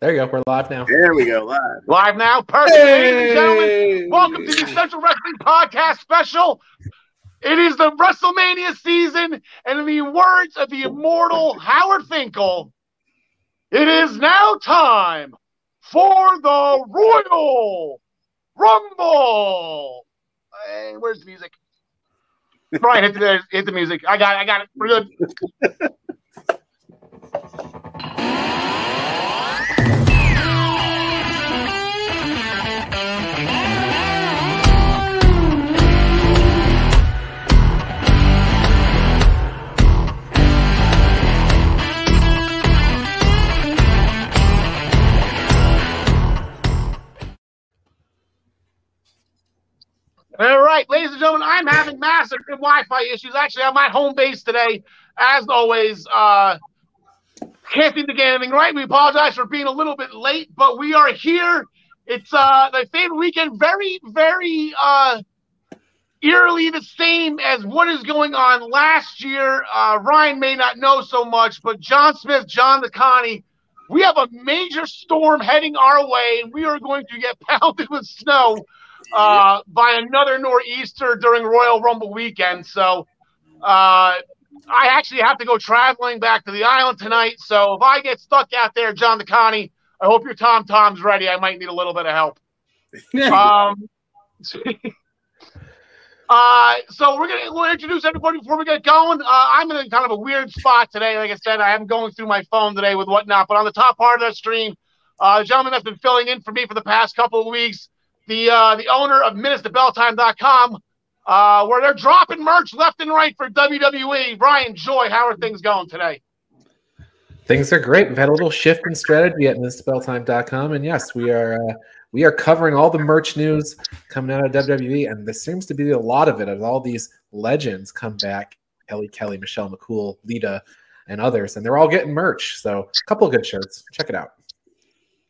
There you go. We're live now. There we go. Live. Live now. Perfect. Ladies and gentlemen, welcome to the Essential Wrestling Podcast special. It is the WrestleMania season, and in the words of the immortal Howard Finkel, it is now time for the Royal Rumble. Hey, where's the music? Brian, hit the, hit the music. I got it. I got it. We're good. All right, ladies and gentlemen, I'm having massive Wi-Fi issues. Actually, I'm at home base today, as always. Uh, can't seem to get anything right. We apologize for being a little bit late, but we are here. It's uh my favorite weekend. Very, very uh eerily the same as what is going on last year. Uh, Ryan may not know so much, but John Smith, John the DeConnie, we have a major storm heading our way, and we are going to get pounded with snow uh, by another nor'easter during Royal Rumble weekend. So uh, I actually have to go traveling back to the island tonight. So if I get stuck out there, John DeConnie, I hope your Tom Tom's ready. I might need a little bit of help. um, uh, so we're gonna we'll introduce everybody before we get going. Uh, I'm in kind of a weird spot today. Like I said, I am going through my phone today with whatnot. But on the top part of that stream, uh, the gentleman that's been filling in for me for the past couple of weeks, the uh, the owner of minutestobelltime.com, uh, where they're dropping merch left and right for WWE. Brian Joy, how are things going today? Things are great. We've had a little shift in strategy at minutestobelltime.com, and yes, we are uh, we are covering all the merch news coming out of WWE, and there seems to be a lot of it as all these legends come back. Kelly Kelly, Michelle McCool, Lita, and others, and they're all getting merch. So a couple of good shirts. Check it out.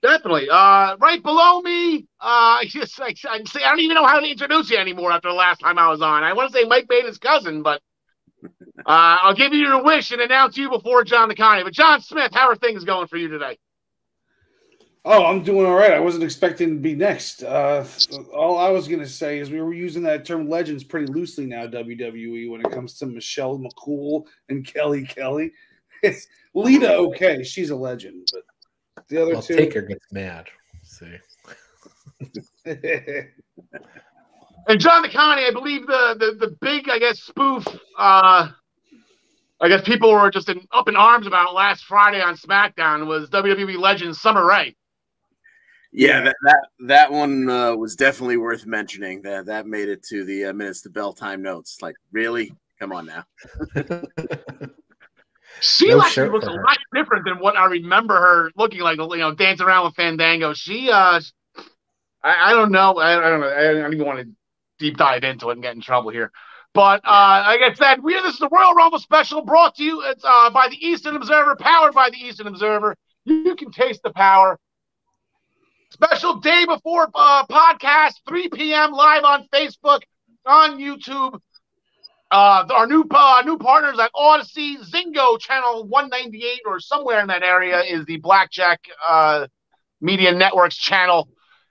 Definitely. Uh, right below me, uh, just like I I don't even know how to introduce you anymore after the last time I was on. I want to say Mike made his cousin, but uh, I'll give you your wish and announce you before John DeConnie. But John Smith, how are things going for you today? Oh, I'm doing all right. I wasn't expecting to be next. Uh, all I was going to say is we were using that term legends pretty loosely now, WWE, when it comes to Michelle McCool and Kelly Kelly. Lita, okay, she's a legend, but the other well, two. Taker gets mad. Let's see. And John DeConnie, I believe the, the the big, I guess, spoof. Uh, I guess people were just in, up in arms about last Friday on SmackDown was WWE legend Summer Rae. Yeah, that that, that one uh, was definitely worth mentioning. That that made it to the uh, minutes to bell time notes. Like, really? Come on now. She No actually looks a lot different than what I remember her looking like. You know, dancing around with Fandango. She, uh, I, I don't know. I, I don't know. I don't even want to deep dive into it and get in trouble here. But uh, like I said, we this is the Royal Rumble special brought to you it's, uh, by the Eastern Observer, powered by the Eastern Observer. You can taste the power. Special day before uh, podcast, 3 p.m. live on Facebook, on YouTube. Uh, our new uh, new partners at Odyssey, Zingo Channel 198 or somewhere in that area is the Blackjack uh, Media Networks channel,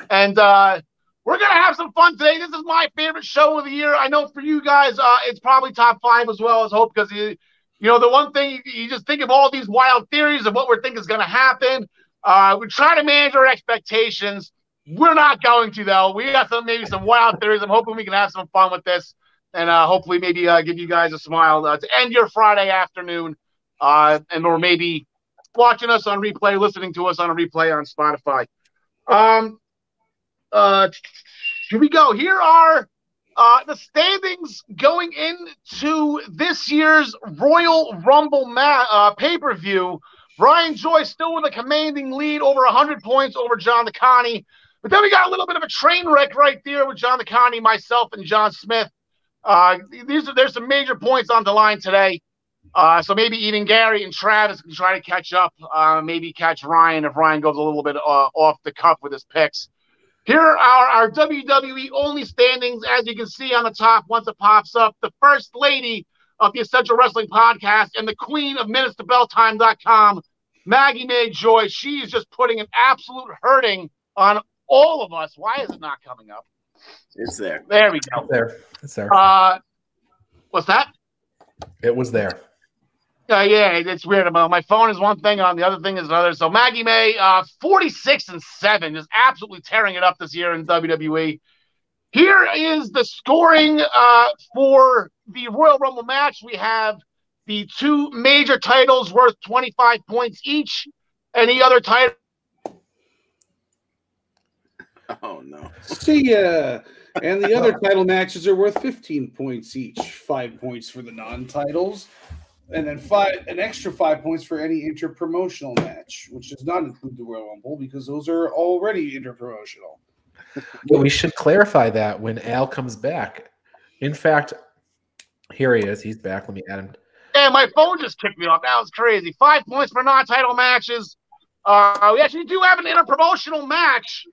and uh, we're gonna have some fun today. This is my favorite show of the year. I know for you guys, uh, it's probably top five as well as Hope because you, you know the one thing you, you just think of all these wild theories of what we think is gonna happen. Uh, we try to manage our expectations. We're not going to though. We got some maybe some wild theories. I'm hoping we can have some fun with this and uh, hopefully maybe uh, give you guys a smile uh, to end your Friday afternoon, uh, and or maybe watching us on replay, listening to us on a replay on Spotify. Um, uh, here we go. Here are uh, the standings going into this year's Royal Rumble ma- uh, pay per view. Brian Joyce still with a commanding lead, over 100 points over John DeConnie. But then we got a little bit of a train wreck right there with John DeConnie, myself, and John Smith. Uh, these are there's some major points on the line today. Uh, so maybe even Gary and Travis can try to catch up. Uh, maybe catch Ryan if Ryan goes a little bit uh, off the cuff with his picks. Here are our WWE only standings, as you can see on the top once it pops up. The first lady of the Essential Wrestling Podcast and the queen of minutes to belltime.com, Maggie May Joy, she is just putting an absolute hurting on all of us. Why is it not coming up? It's there. There we go. It's there. It's there. Uh, what's that? it was there. Uh, yeah, it's weird. My phone is one thing, on the other thing is another. So Maggie May, uh, 46 and 7, just absolutely tearing it up this year in WWE. Here is the scoring uh, for the Royal Rumble match. We have the two major titles worth 25 points each. Any other title? Oh no. See ya. And the other title matches are worth 15 points each, five points for the non-titles, and then five an extra five points for any inter-promotional match, which does not include the Royal Rumble because those are already inter-promotional. But we should clarify that when Al comes back. In fact, here he is. He's back. Let me add him. And my phone just kicked me off. That was crazy. Five points for non-title matches. Uh, we actually do have an interpromotional match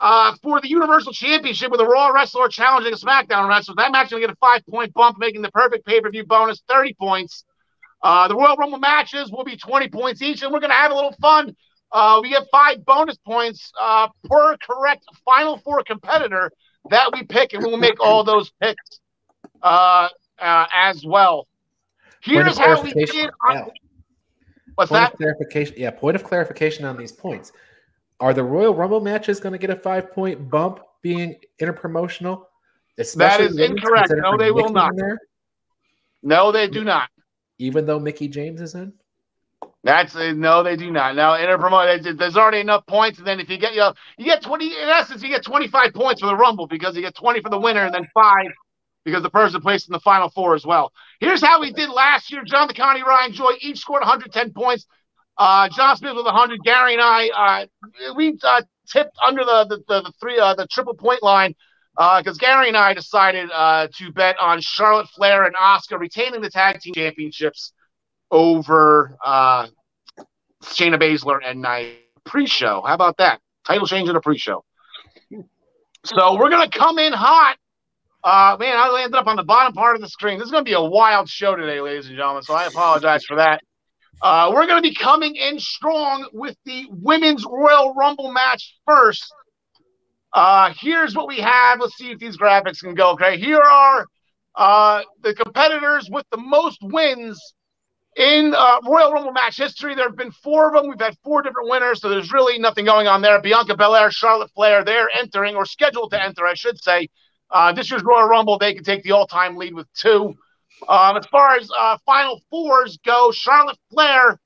uh, for the Universal Championship with a Raw wrestler challenging a SmackDown wrestler. That match will get a five-point bump, making the perfect pay-per-view bonus 30 points. Uh, the Royal Rumble matches will be 20 points each, and we're going to have a little fun. Uh, we get five bonus points uh, per correct Final Four competitor that we pick, and we will make all those picks uh, uh, as well. Here's how we did. On, Al, what's point that? clarification. Yeah, point of clarification on these points. Are the Royal Rumble matches going to get a five point bump being interpromotional? Especially is women's, incorrect. No, they will not. No, they do not. even though Mickie James is in. That's uh, no, they do not. Now, interpromote. there's- already enough points, and then if you get you, know, you get twenty. In essence, you get twenty five points for the Rumble because you get twenty for the winner, and then five because the person placed in the final four as well. Here's how we did last year. John the Connie, Ryan Joy each scored 110 points. Uh, John Smith with 100. Gary and I, uh, we uh, tipped under the the, the, the three uh, the triple point line because Gary and I decided uh, to bet on Charlotte Flair and Asuka retaining the tag team championships over uh, Shayna Baszler and Nia pre-show. How about that? Title change in a pre-show. So we're gonna come in hot. Uh, man, I landed up on the bottom part of the screen. This is gonna be a wild show today, ladies and gentlemen. So I apologize for that. Uh, we're gonna be coming in strong with the women's Royal Rumble match first. Uh, here's what we have. Let's see if these graphics can go. Okay, here are uh, the competitors with the most wins in uh, Royal Rumble match history. There have been four of them. We've had four different winners, so there's really nothing going on there. Bianca Belair, Charlotte Flair, they're entering or scheduled to enter, I should say. Uh, this year's Royal Rumble, they can take the all-time lead with two. Um, as far as uh, final fours go, Charlotte Flair,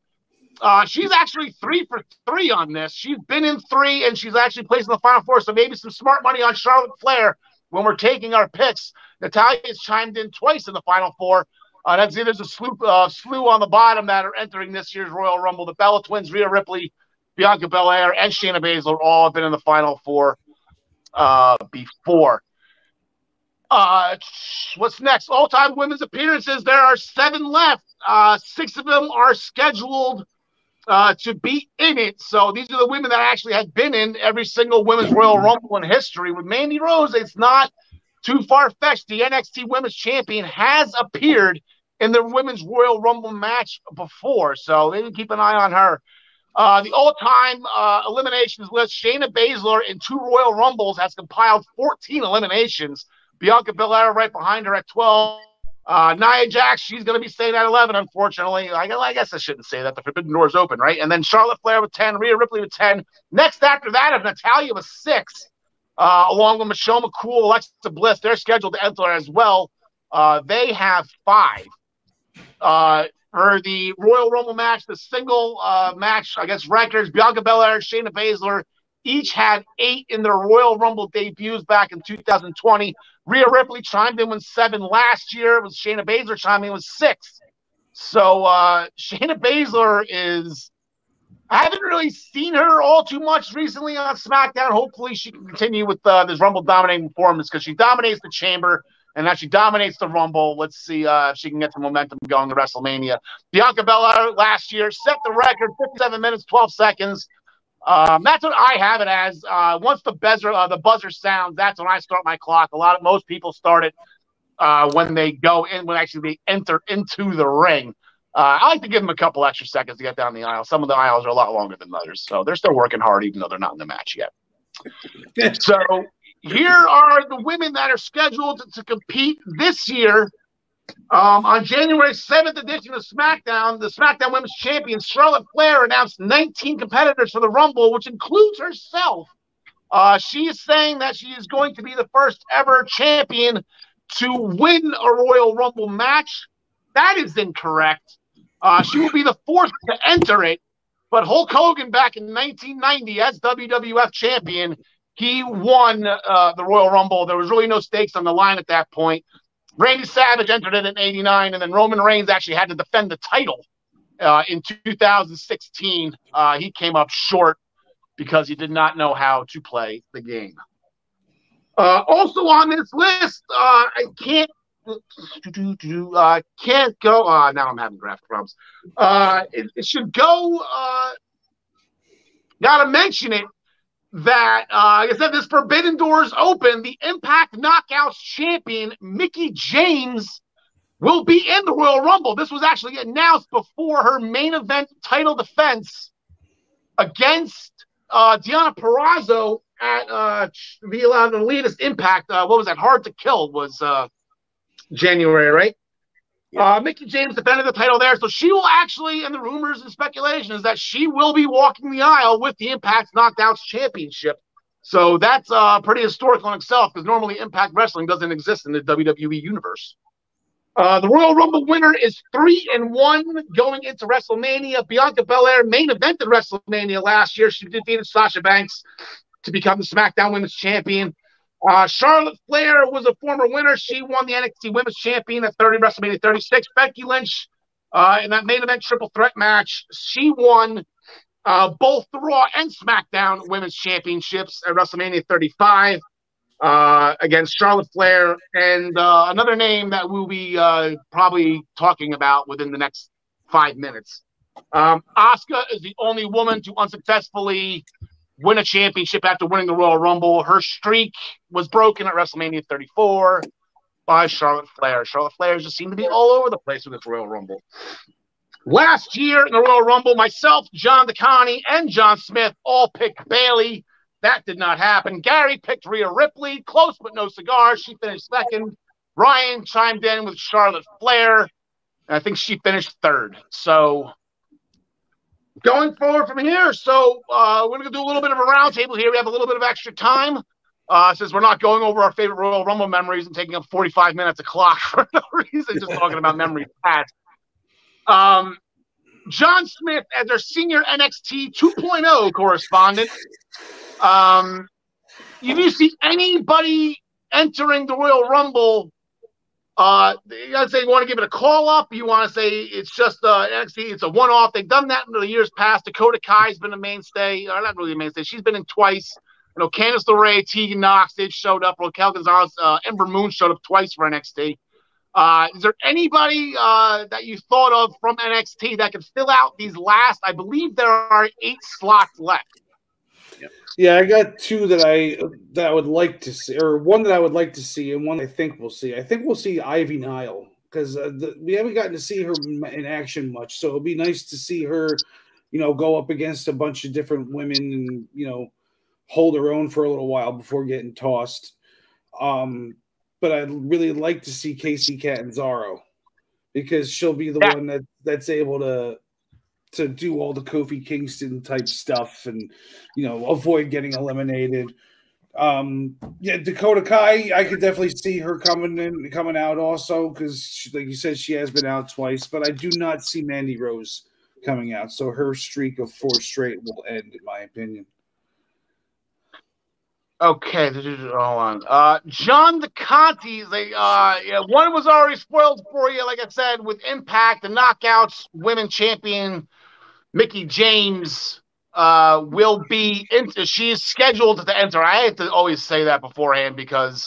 uh, she's actually three for three on this. She's been in three, and she's actually placed in the final four. So maybe some smart money on Charlotte Flair when we're taking our picks. Natalya's chimed in twice in the final four. Uh, that's there's a slew, uh, slew on the bottom that are entering this year's Royal Rumble. The Bella Twins, Rhea Ripley, Bianca Belair, and Shayna Baszler all have been in the final four uh, before. Uh, what's next? All-time women's appearances. There are seven left. Uh, six of them are scheduled uh, to be in it. So these are the women that actually have been in every single women's Royal Rumble in history. With Mandy Rose, it's not too far fetched. The NXT Women's Champion has appeared in the Women's Royal Rumble match before, so they can keep an eye on her. Uh, the all-time uh, eliminations list: Shayna Baszler in two Royal Rumbles has compiled 14 eliminations. Bianca Belair right behind her at 12. Uh, Nia Jax, she's going to be staying at 11, unfortunately. I, I guess I shouldn't say that. The forbidden door's open, right? And then Charlotte Flair with 10, Rhea Ripley with 10. Next after that is Natalya with six, uh, along with Michelle McCool, Alexa Bliss. They're scheduled to enter as well. Uh, they have five. Uh, for the Royal Rumble match, the single uh, match, I guess records, Bianca Belair, Shayna Baszler, each had eight in their Royal Rumble debuts back in 2020. Rhea Ripley chimed in with seven last year. It was Shayna Baszler chiming in with six. So uh, Shayna Baszler is. I haven't really seen her all too much recently on SmackDown. Hopefully, she can continue with uh, this Rumble dominating performance because she dominates the Chamber and now she dominates the Rumble. Let's see uh, if she can get the momentum going to WrestleMania. Bianca Belair last year set the record 57 minutes, 12 seconds. Um, that's what I have it as. Uh, once the buzzer uh, the buzzer sounds, that's when I start my clock. A lot of most people start it uh, when they go in, when actually they enter into the ring. Uh, I like to give them a couple extra seconds to get down the aisle. Some of the aisles are a lot longer than others, so they're still working hard, even though they're not in the match yet. so here are the women that are scheduled to, to compete this year. Um, on January 7th edition of SmackDown, the SmackDown Women's Champion Charlotte Flair announced 19 competitors for the Rumble, which includes herself. Uh, she is saying that she is going to be the first ever champion to win a Royal Rumble match. That is incorrect. Uh, she will be the fourth to enter it. But Hulk Hogan back in 1990 as WWF champion, he won uh, the Royal Rumble. There was really no stakes on the line at that point. Randy Savage entered it in 89, and then Roman Reigns actually had to defend the title uh, in 2016. Uh, he came up short because he did not know how to play the game. Uh, also on this list, uh, I can't uh, can't go. Uh, now I'm having graphic problems. Uh, it, it should go. Uh, gotta mention it that, uh, I said, this Forbidden Doors open. The Impact Knockouts champion Mickie James will be in the Royal Rumble. This was actually announced before her main event title defense against uh, Deonna Purrazzo at uh, the latest Impact. Uh, what was that? Hard to Kill was uh, January, right? Yeah. Uh, Mickie James defended the title there, so she will actually, and the rumors and speculation is that she will be walking the aisle with the Impact Knockouts Championship. So that's uh, pretty historical in itself because normally Impact Wrestling doesn't exist in the WWE universe. Uh, the Royal Rumble winner is three and one going into WrestleMania. Bianca Belair main evented WrestleMania last year. She defeated Sasha Banks to become the SmackDown Women's Champion. Uh, Charlotte Flair was a former winner. She won the NXT Women's Champion at 30 WrestleMania 36. Becky Lynch uh, in that main event triple threat match, she won uh, both the Raw and SmackDown Women's Championships at WrestleMania 35 uh, against Charlotte Flair. And uh, another name that we'll be uh, probably talking about within the next five minutes. Um, Asuka is the only woman to unsuccessfully win a championship after winning the Royal Rumble. Her streak was broken at WrestleMania 34 by Charlotte Flair. Charlotte Flair just seemed to be all over the place with this Royal Rumble. Last year in the Royal Rumble, myself, John DeConnie, and John Smith all picked Bayley. That did not happen. Gary picked Rhea Ripley, close but no cigar. She finished second. Ryan chimed in with Charlotte Flair. I think she finished third. So going forward from here, so uh, we're going to do a little bit of a roundtable here. We have a little bit of extra time. Uh, since we're not going over our favorite Royal Rumble memories and taking up 45 minutes a clock for no reason, just talking about memories past. Um, John Smith, as our senior NXT 2.0 correspondent, um, if you see anybody entering the Royal Rumble uh, you gotta say you want to give it a call up. You want to say it's just uh, NXT. It's a one off. They've done that in the years past. Dakota Kai's been a mainstay, or not really a mainstay. She's been in twice. You know, Candice LeRae, Tegan Nox, they've showed up. Raquel Gonzalez, uh, Ember Moon showed up twice for NXT. Uh, is there anybody uh, that you thought of from NXT that can fill out these last? I believe there are eight slots left. Yeah, I got two that I that I would like to see, or one that I would like to see, and one I think we'll see. I think we'll see Ivy Nile because uh, we haven't gotten to see her in action much, so it'll be nice to see her, you know, go up against a bunch of different women and you know hold her own for a little while before getting tossed. Um, but I'd really like to see Kacy Catanzaro because she'll be the yeah. one that that's able to to do all the Kofi Kingston type stuff and you know avoid getting eliminated. Um, yeah, Dakota Kai, I could definitely see her coming in, coming out also because, like you said, she has been out twice. But I do not see Mandy Rose coming out, so her streak of four straight will end, in my opinion. Okay, hold on. Uh, John DeConti, they uh, yeah, one was already spoiled for you, like I said, with Impact, the Knockouts Women Champion Mickie James uh, will be in, she's scheduled to enter. I have to always say that beforehand because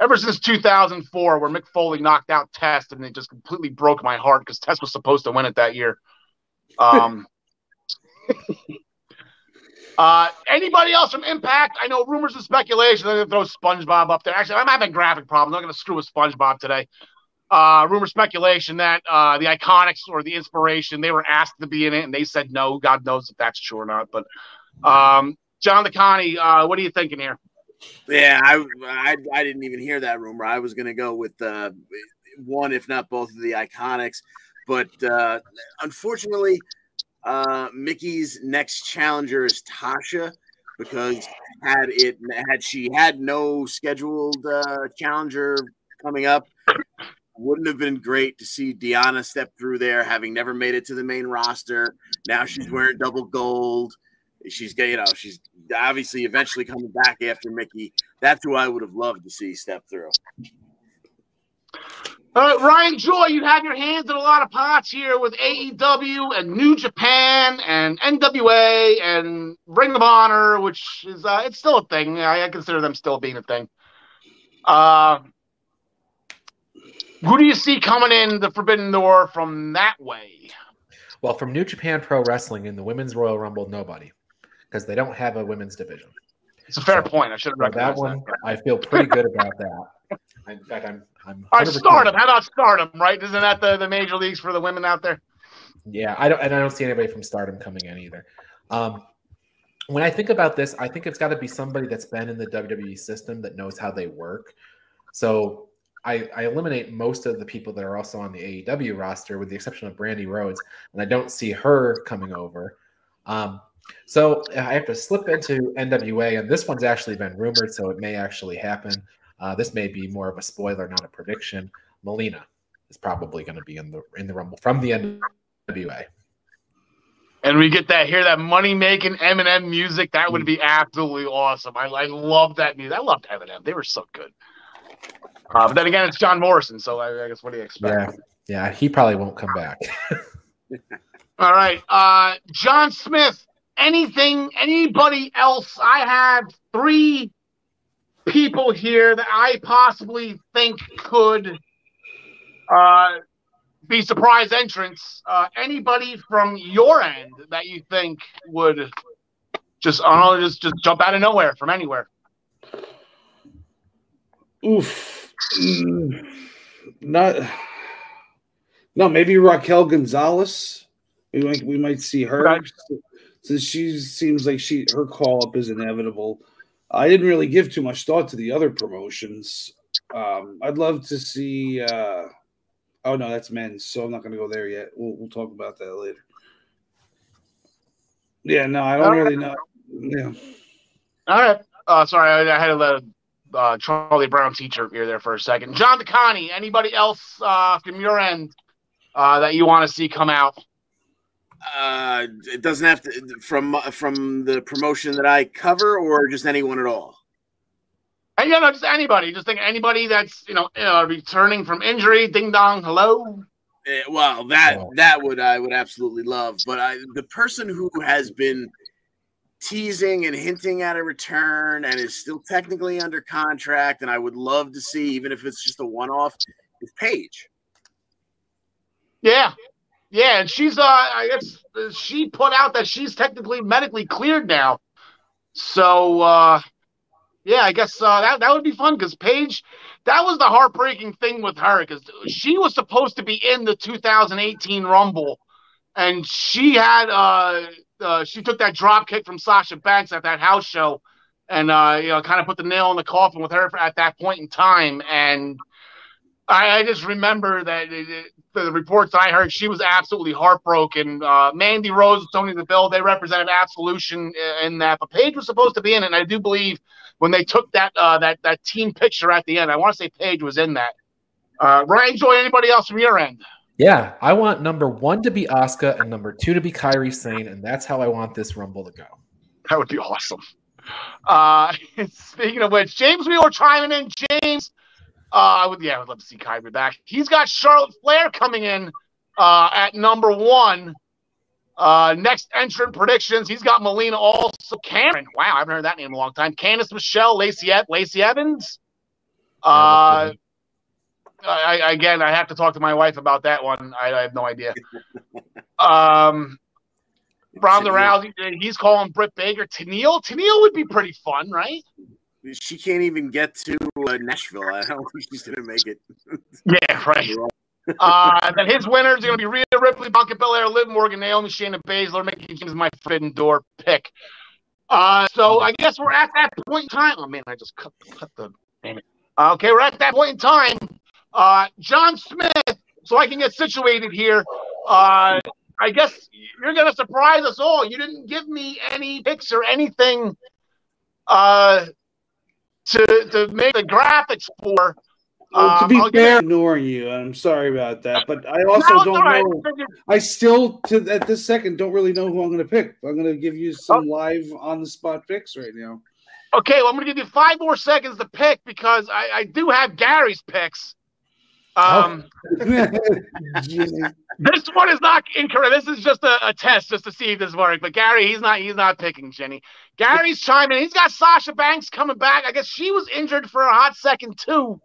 ever since 2004, where Mick Foley knocked out Test and it just completely broke my heart because Test was supposed to win it that year. Um, uh, anybody else from Impact? I know rumors and speculation. They're going to throw SpongeBob up there. Actually, I'm having graphic problems. I'm going to screw with SpongeBob today. Uh, rumor speculation that uh, the Iconics or the Inspiration they were asked to be in it and they said no. God knows if that's true or not. But um, John DeConnie, uh, what are you thinking here? Yeah, I, I, I didn't even hear that rumor. I was going to go with uh, one, if not both, of the Iconics. But uh, unfortunately, uh, Mickie's next challenger is Tasha because had it had she had no scheduled uh, challenger coming up, wouldn't have been great to see Deonna step through there, having never made it to the main roster. Now she's wearing double gold. She's you know she's obviously eventually coming back after Mickie. That's who I would have loved to see step through. Uh, Ryan Joy, you have your hands in a lot of pots here with AEW and New Japan and NWA and Ring of Honor, which is uh, it's still a thing. I, I, consider them still being a thing. Uh, who do you see coming in the Forbidden Door from that way? Well, from New Japan Pro Wrestling in the Women's Royal Rumble, nobody, because they don't have a women's division. It's a fair so, point. I should have recognized that one. That. I feel pretty good about that. In fact, I'm. I'm All right, Stardom. How about Stardom? Right? Isn't that the, the major leagues for the women out there? Yeah, I don't, and I don't see anybody from Stardom coming in either. Um, when I think about this, I think it's got to be somebody that's been in the WWE system that knows how they work. So I, I, eliminate most of the people that are also on the AEW roster, with the exception of Brandi Rhodes, and I don't see her coming over. Um, so I have to slip into NWA, and this one's actually been rumored, so it may actually happen. Uh, this may be more of a spoiler, not a prediction. Melina is probably going to be in the in the Rumble from the NWA. And we get that hear that money making Eminem music. That would be absolutely awesome. I, I love that music. I loved Eminem. They were so good. Uh, but then again, it's John Morrison, so I, I guess what do you expect? Yeah, yeah, he probably won't come back. All right, uh, John Smith anything, anybody else. I have three people here that I possibly think could uh, be surprise entrants. Uh, anybody from your end that you think would just, I don't know, just just jump out of nowhere from anywhere. Oof, mm, not, no, maybe Raquel Gonzalez. We might we might see her. Since she seems like she her call up is inevitable. I didn't really give too much thought to the other promotions. Um, I'd love to see. Uh, oh no, that's men's, so I'm not going to go there yet. We'll, we'll talk about that later. Yeah, no, I don't really know. Yeah. All right. Uh, sorry, I, I had to let uh, Charlie Brown teacher here there for a second. John DeConnie, anybody else uh, from your end uh, that you want to see come out? Uh, it doesn't have to from from the promotion that I cover, or just anyone at all. And yeah, no, just anybody. Just think anybody that's you know uh, returning from injury. Ding dong, hello. Uh, well, that that would I would absolutely love, but I the person who has been teasing and hinting at a return and is still technically under contract, and I would love to see, even if it's just a one off, is Paige. Yeah, yeah, and she's uh I guess she put out that she's technically medically cleared now. So uh yeah, I guess uh, that that would be fun because Paige, that was the heartbreaking thing with her because she was supposed to be in the 2018 Rumble, and she had uh, uh, she took that drop kick from Sasha Banks at that house show, and uh, you know kind of put the nail in the coffin with her at that point in time, and I, I just remember that it, the reports I heard, she was absolutely heartbroken. Uh, Mandy Rose, Sonya Deville, they represented Absolution in that, but Paige was supposed to be in it. And I do believe when they took that uh, that that team picture at the end, I want to say Paige was in that. Uh, Ryan Joy, anybody else from your end? Yeah, I want number one to be Asuka and number two to be Kairi Sane, and that's how I want this Rumble to go. That would be awesome. Uh, speaking of which, James Wheeler chiming in. James, uh, I would, yeah, I would love to see Kyber back. He's got Charlotte Flair coming in uh, at number one. Uh, next entrant predictions. He's got Melina also. Cameron. Wow, I haven't heard that name in a long time. Candice Michelle, Lacey, Lacey Evans. Uh, I, again, I have to talk to my wife about that one. I, I have no idea. um, Ronda Rousey, he's calling Britt Baker. Tenille, Tenille would be pretty fun, right? she can't even get to uh, Nashville. I don't think she's gonna make it. Yeah, right. uh, then his winners are going to be Rhea Ripley, Bianca Belair, Liv Morgan, Naomi, Shayna Baszler, Mickie James, my forbidden door pick. Uh, so I guess we're at that point in time. Oh man, I just cut, cut the damn it. Okay, we're at that point in time. Uh, John Smith, so I can get situated here. Uh, I guess you're going to surprise us all. You didn't give me any picks or anything uh, to to make the graphics for. Well, to Um, be I'll fair, ignoring you. I'm sorry about that, but I also No, don't right. know. I still, to at this second, don't really know who I'm going to pick. I'm going to give you some Oh. live on the spot picks right now. Okay, well, I'm going to give you five more seconds to pick because I, I do have Gary's picks. Um, This one is not incorrect. This is just a, a test just to see if this works. But Gary, he's not he's not picking Jenny. Gary's chiming. He's got Sasha Banks coming back. I guess she was injured for a hot second too.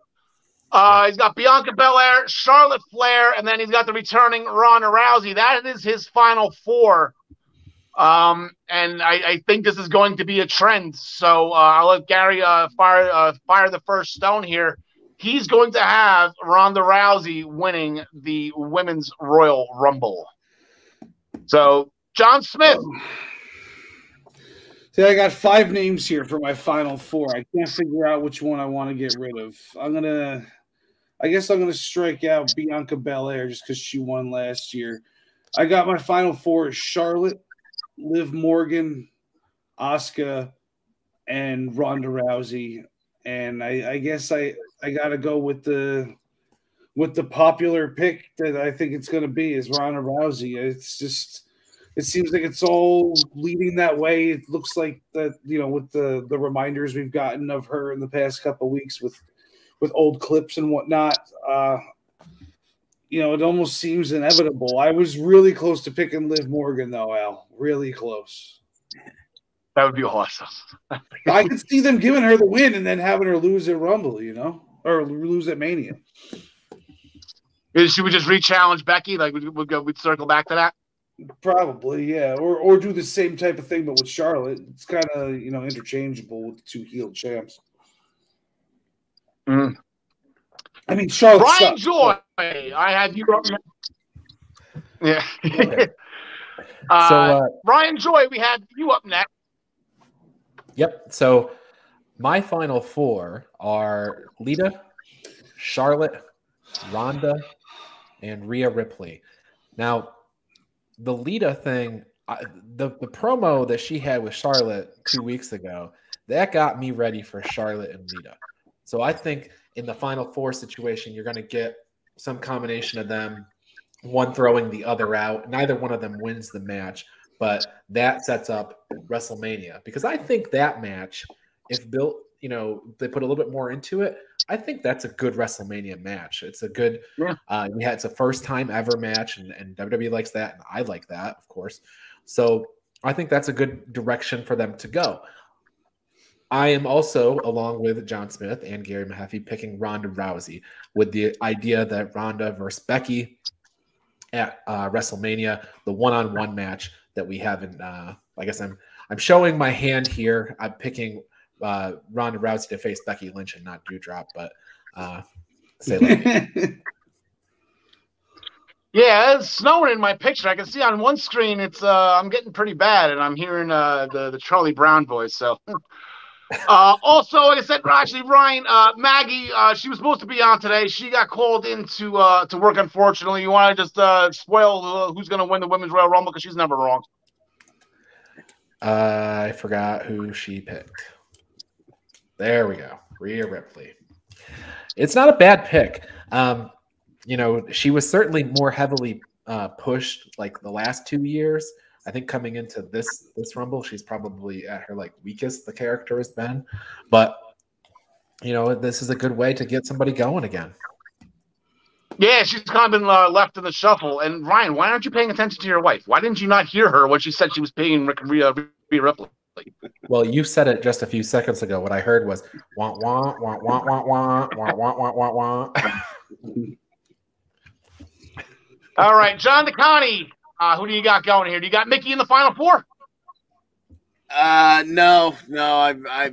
Uh, he's got Bianca Belair, Charlotte Flair, and then he's got the returning Ronda Rousey. That is his final four. Um, and I, I think this is going to be a trend. So uh, I'll let Gary uh, fire uh, fire the first stone here. He's going to have Ronda Rousey winning the Women's Royal Rumble. So John Smith, See, I got five names here for my final four. I can't figure out which one I want to get rid of. I'm gonna, I guess I'm gonna strike out Bianca Belair just because she won last year. I got my final four: Charlotte, Liv Morgan, Asuka, and Ronda Rousey. And I, I guess I, I gotta go with the, with the popular pick that I think it's gonna be is Ronda Rousey. It's just it seems like it's all leading that way. It looks like that, you know, with the the reminders we've gotten of her in the past couple of weeks with with old clips and whatnot. Uh, you know, it almost seems inevitable. I was really close to picking Liv Morgan though, Al. Really close. that would be awesome. I could see them giving her the win and then having her lose at Rumble, you know, or lose at Mania. Should we just re-challenge Becky? Like we'd, we'd go, we'd circle back to that. Probably, yeah, or or do the same type of thing, but with Charlotte. It's kind of you know interchangeable with the two healed champs. Mm. I mean, Charlotte. Brian sucks, Joy, but- I have you. Up next. yeah. Okay. uh, so uh, Ryan Joy, we have you up next. Yep. So my final four are Lita, Charlotte, Ronda, and Rhea Ripley. Now, the Lita thing, I, the the promo that she had with Charlotte two weeks ago, that got me ready for Charlotte and Lita. So I think in the final four situation, you're going to get some combination of them, one throwing the other out. Neither one of them wins the match, but that sets up WrestleMania because I think that match, if built, you know, they put a little bit more into it, I think that's a good WrestleMania match. It's a good, Yeah. uh, we had it's a first time ever match, and, and WWE likes that, and I like that, of course. So I think that's a good direction for them to go. I am also, along with John Smith and Gary Mahaffey, picking Ronda Rousey with the idea that Ronda versus Becky at uh, WrestleMania, the one-on-one match that we have in. Uh, I guess I'm I'm showing my hand here. I'm picking uh, Ronda Rousey to face Becky Lynch and not Doudrop, but uh, say like, Yeah, it's snowing in my picture. I can see on one screen it's uh I'm getting pretty bad and I'm hearing uh the, the Charlie Brown voice. So uh also like I said, actually Ryan, uh Maggie, uh she was supposed to be on today. She got called into uh to work unfortunately. You wanna just uh spoil uh, who's gonna win the women's Royal Rumble because she's never wrong. uh, I forgot who she picked. There we go, Rhea Ripley. It's not a bad pick. Um, you know, she was certainly more heavily uh, pushed like the last two years. I think coming into this this rumble, she's probably at her like weakest the character has been. But you know, this is a good way to get somebody going again. Yeah, she's kind of been uh, left in the shuffle. And Ryan, why aren't you paying attention to your wife? Why didn't you not hear her when she said she was paying Rhea, Rhea Ripley? Well, you said it just a few seconds ago. What I heard was wah wah wah wah wah wah wah wah wah wah wah. All right, John DeConnie, uh, who do you got going here? Do you got Mickie in the final four? Uh, no, no, I, I,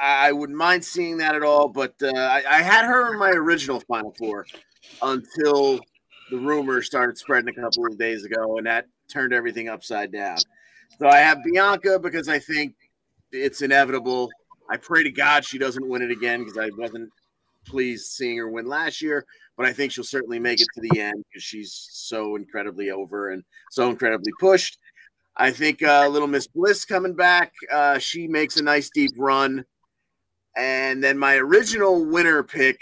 I wouldn't mind seeing that at all. But uh, I, I, had her in my original Final Four until the rumor started spreading a couple of days ago, and that turned everything upside down. So I have Bianca because I think it's inevitable. I pray to God she doesn't win it again because I wasn't pleased seeing her win last year, but I think she'll certainly make it to the end because she's so incredibly over and so incredibly pushed. I think uh, Little Miss Bliss coming back. Uh, she makes a nice deep run. And then my original winner pick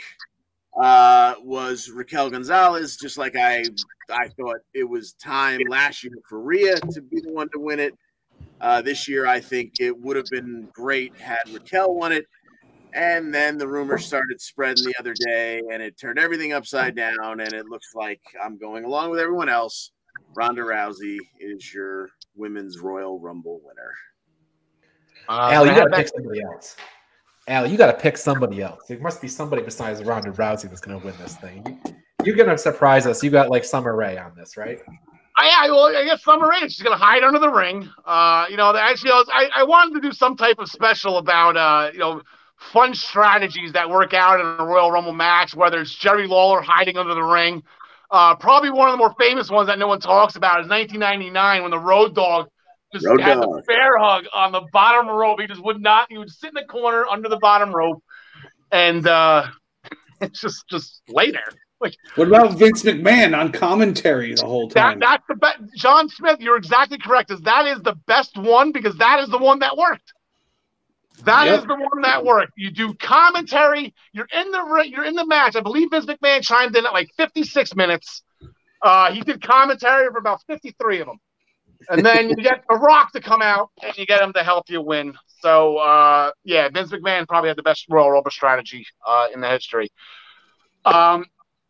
uh, was Raquel Gonzalez, just like I I thought it was time last year for Rhea to be the one to win it. Uh, this year, I think it would have been great had Raquel won it. And then the rumor started spreading the other day, and it turned everything upside down. And it looks like I'm going along with everyone else. Ronda Rousey is your women's Royal Rumble winner. Uh, Al, you got to pick somebody else. Al, you got to pick somebody else. There must be somebody besides Ronda Rousey that's going to win this thing. You, are going to surprise us. You got like Summer Rae on this, right? I, I, well, I guess Summer Rae. She's going to hide under the ring. Uh, you know, actually, I, I wanted to do some type of special about, uh, you know, fun strategies that work out in a Royal Rumble match, whether it's Jerry Lawler hiding under the ring, uh, probably one of the more famous ones that no one talks about is 1999 when the Road Dog just Road had dog. the bear hug on the bottom rope. He just would not. He would sit in the corner under the bottom rope, and uh, it's just just lay there. Like, what about Vince McMahon on commentary the whole time? That, that's the best. John Smith, you're exactly correct. Is that is the best one because that is the one that worked. That yep. is the one that worked. You do commentary. You're in the you're in the match. I believe Vince McMahon chimed in at like 56 minutes. Uh, he did commentary for about 53 of them, and then you get The Rock to come out and you get him to help you win. So uh, yeah, Vince McMahon probably had the best Royal Rumble strategy uh, in the history. Um,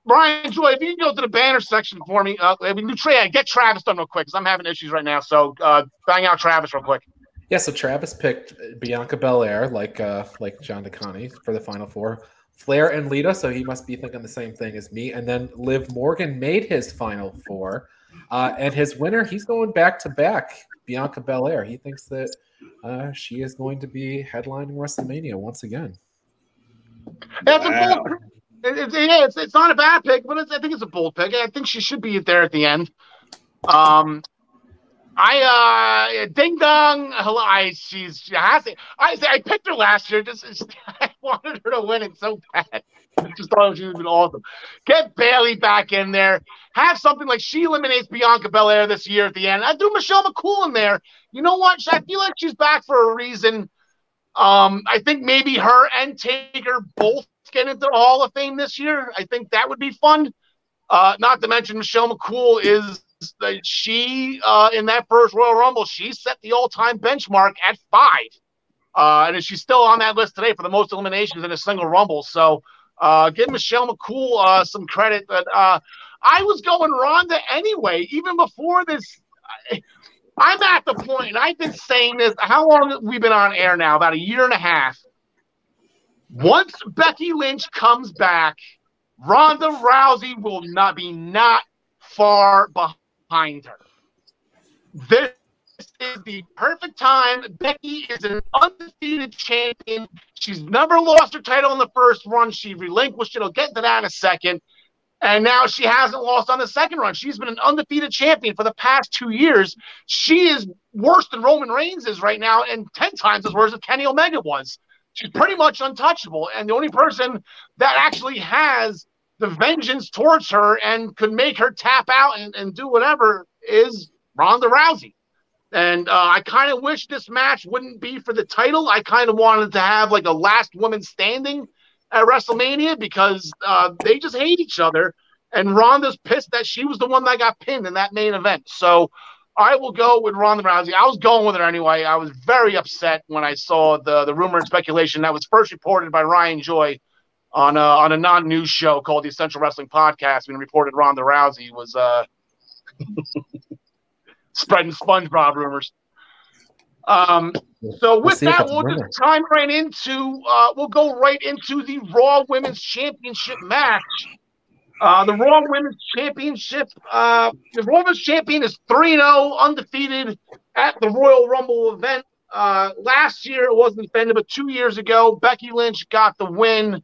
Brian Joy, if you can go to the banner section for me, uh, I mean, get Travis done real quick because I'm having issues right now. So uh, bang out Travis real quick. Yeah, so Travis picked Bianca Belair, like uh, like John DeConnie, for the final four. Flair and Lita, so he must be thinking the same thing as me. And then Liv Morgan made his final four, uh, and his winner, he's going back to back. Bianca Belair. He thinks that uh, she is going to be headlining WrestleMania once again. That's wow. a bold. It's, yeah, it's, it's not a bad pick, but I think it's a bold pick. I think she should be there at the end. Um, I uh ding dong. Hello, I she's she has it. I say I picked her last year. Just, just I wanted her to win it so bad. I just thought she would been awesome. Get Bayley back in there. Have something like she eliminates Bianca Belair this year at the end. I do Michelle McCool in there. You know what? I feel like she's back for a reason. Um, I think maybe her and Taker both get into the Hall of Fame this year. I think that would be fun. Uh, not to mention Michelle McCool is she uh, in that first Royal Rumble, she set the all-time benchmark at five, uh, and she's still on that list today for the most eliminations in a single Rumble. So, uh, give Michelle McCool uh, some credit. But uh, I was going Ronda anyway, even before this. I'm at the point, I've been saying this. How long have we been on air now? About a year and a half. Once Becky Lynch comes back, Ronda Rousey will not be not far behind behind her. This is the perfect time. Becky is an undefeated champion. She's never lost her title in the first run. She relinquished it. I'll get to that in a second. And now she hasn't lost on the second run. She's been an undefeated champion for the past two years. She is worse than Roman Reigns is right now, and 10 times as worse as Kenny Omega was. She's pretty much untouchable. And the only person that actually has the vengeance towards her and could make her tap out and, and do whatever is Ronda Rousey. And uh, I kind of wish this match wouldn't be for the title. I kind of wanted to have like a last woman standing at WrestleMania because uh, they just hate each other. And Ronda's pissed that she was the one that got pinned in that main event. So I will go with Ronda Rousey. I was going with her anyway. I was very upset when I saw the the rumor and speculation that was first reported by Ryan Joy on a, on a non-news show called the Essential Wrestling Podcast when reported Ronda Rousey was uh, spreading SpongeBob rumors. Um, so with that, we'll just time right into uh, we'll go right into the Raw Women's Championship match. Uh, the Raw Women's Championship, uh, the Raw Women's Champion is 3 0 undefeated at the Royal Rumble event. uh, last year it wasn't defended, but two years ago, Becky Lynch got the win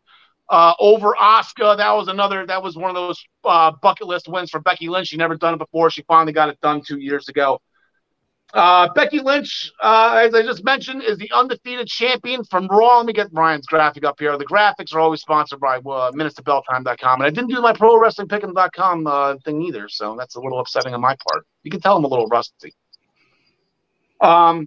uh, over Asuka. That was another. That was one of those uh, bucket list wins for Becky Lynch. She never done it before. She finally got it done two years ago. Uh, Becky Lynch, uh, as I just mentioned, is the undefeated champion from Raw. Let me get Brian's graphic up here. The graphics are always sponsored by uh, MinutesToBellTime.com, and I didn't do my pro ProWrestlingPick'em.com uh, thing either, so that's a little upsetting on my part. You can tell I'm a little rusty. Um,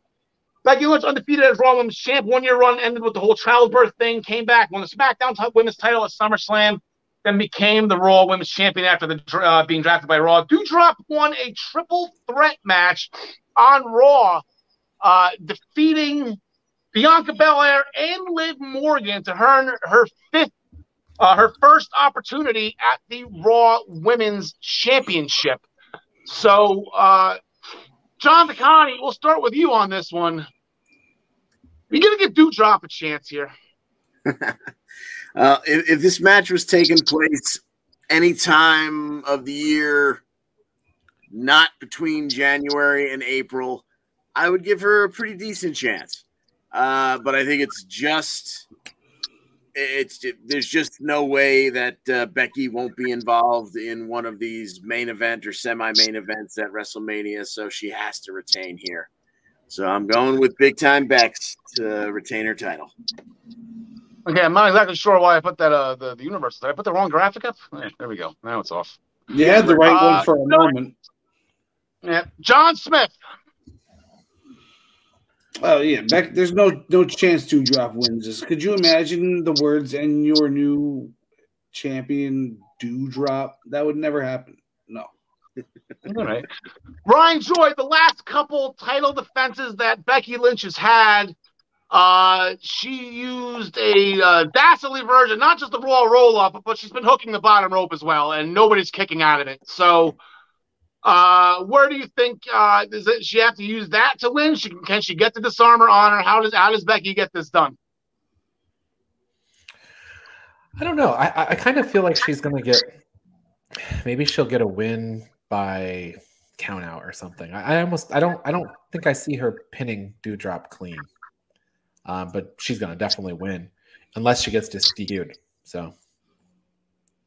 Becky Lynch undefeated as Raw Women's Champ. One year run ended with the whole childbirth thing. Came back, won the SmackDown Women's title at SummerSlam, then became the Raw Women's Champion after the uh, being drafted by Raw. Doudrop won a triple threat match on Raw, uh, defeating Bianca Belair and Liv Morgan to earn her fifth, uh, her first opportunity at the Raw Women's Championship. So, uh, John DeConnie, we'll start with you on this one. You're gonna give Doudrop a chance here. uh, if, if this match was taking place any time of the year not between January and April, I would give her a pretty decent chance. Uh, but I think it's just it's there's just no way that uh, Becky won't be involved in one of these main event or semi-main events at WrestleMania, so she has to retain here. So I'm going with big time Bex to retain her title. Okay, I'm not exactly sure why I put that uh the, the universe. Did I put the wrong graphic up? there we go. Now it's off. You had the right uh, one for a moment. Yeah, John Smith. Oh yeah, Beck. There's no no chance Doudrop wins this. Could you imagine the words "and your new champion Doudrop"? That would never happen. No. All right. Ryan Joy, the last couple title defenses that Becky Lynch has had, uh, she used a uh, dastardly version, not just the raw roll up, but she's been hooking the bottom rope as well, and nobody's kicking out of it. So uh, where do you think uh, does it, she have to use that to win? She, can she get the Dis-arm-her on her? How does how does Becky get this done? I don't know. I, I kind of feel like she's gonna get maybe she'll get a win by count out or something. I, I almost I don't I don't think I see her pinning Doudrop clean. Um, but she's gonna definitely win unless she gets DQ'd. So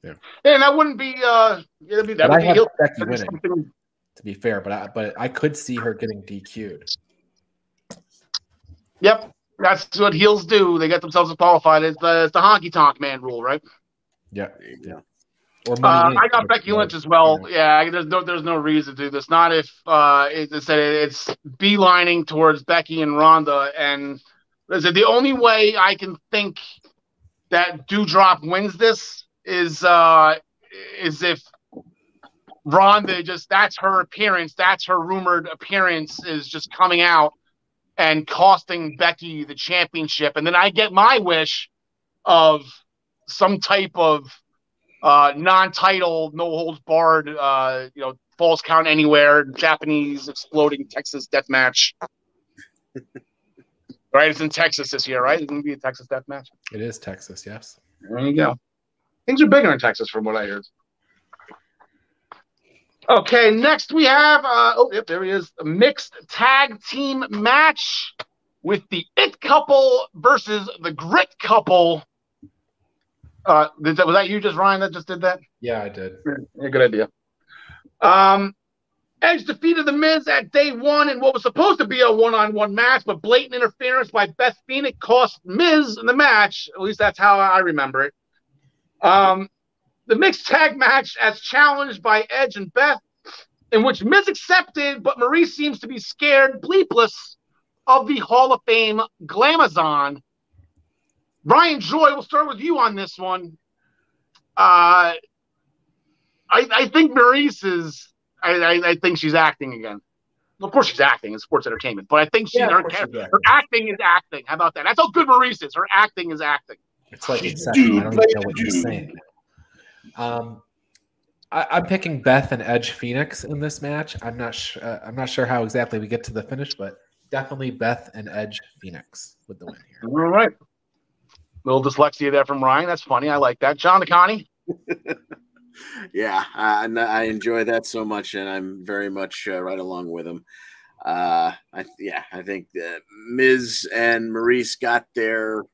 yeah. And that wouldn't be uh it'd be that would I be Becky winning, something... to be fair, but I but I could see her getting DQ'd. Yep. That's what heels do. They get themselves qualified. It's the, it's the honky tonk man rule, right? Yeah. Yeah. Or uh, I got Becky Lynch as well. Yeah. there's no there's no reason to do this. Not if uh it's it's beelining towards Becky and Ronda, and is it the only way I can think that Doudrop wins this is uh is if Ronda just that's her appearance, that's her rumored appearance is just coming out and costing Becky the championship. And then I get my wish of some type of uh, non-title, no holds barred, uh, you know, falls count anywhere, Japanese exploding Texas death match. right, it's in Texas this year, right? It's gonna be a Texas death match. It is Texas, yes. There you go. Things are bigger in Texas, from what I heard. Okay, next we have uh, oh yep, there he is. A mixed tag team match with the It couple versus the Grit couple. Uh, was that you, just Ryan, that just did that? Yeah, I did. Yeah, good idea. Um, Edge defeated The Miz at day one in what was supposed to be a one-on-one match, but blatant interference by Beth Phoenix cost Miz in the match. At least that's how I remember it. Um, the mixed tag match as challenged by Edge and Beth, in which Miz accepted, but Marie seems to be scared, bleepless of the Hall of Fame Glamazon. Brian Joy, we'll start with you on this one. Uh, I, I think Maryse is. I, I, I, think she's acting again. Of course, she's acting in sports entertainment, but I think she, yeah, her, her acting is acting. How about that? That's how good Maryse is. Her acting is acting. It's like Inception. I don't even know what you're saying. Um, I, am picking Beth and Edge Phoenix in this match. I'm not sure. Uh, I'm not sure how exactly we get to the finish, but definitely Beth and Edge Phoenix with the win here. All right. Little dyslexia there from Ryan. That's funny. I like that. John DeConnie. yeah, I, I enjoy that so much, and I'm very much uh, right along with him. Uh, I yeah, I think that Miz and Maryse got their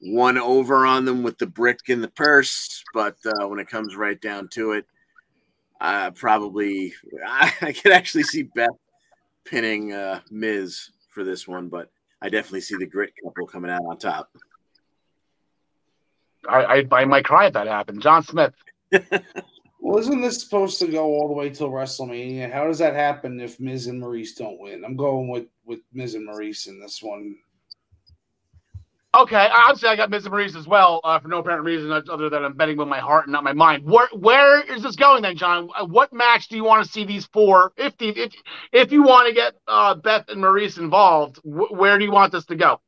one over on them with the brick in the purse, but uh, when it comes right down to it, uh, probably I, I could actually see Beth pinning uh, Miz for this one, but I definitely see the grit couple coming out on top. I, I, I might cry if that happened. John Smith. Well, isn't this supposed to go all the way till WrestleMania? How does that happen if Miz and Maryse don't win? I'm going with with Miz and Maryse in this one. Okay, obviously I got Miz and Maryse as well uh, for no apparent reason other than I'm betting with my heart and not my mind. Where where is this going then, John? Uh, what match do you want to see these four? If the, if if you want to get uh, Beth and Maryse involved, wh- where do you want this to go?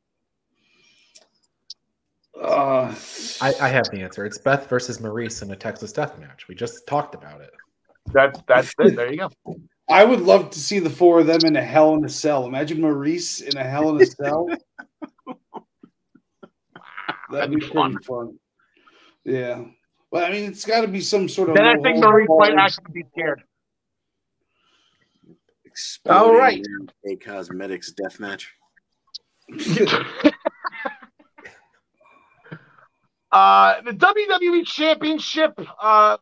Uh, I, I have the answer. It's Beth versus Maryse in a Texas Death Match. We just talked about it. That's that's it. There you go. I would love to see the four of them in a Hell in a Cell. Imagine Maryse in a Hell in a Cell. That'd be pretty fun. fun. Yeah. Well, I mean, it's got to be some sort of. Then I think holds Maryse might barred- actually be scared. Exploding All right. A cosmetics death match. Uh, the WWE Championship. Uh,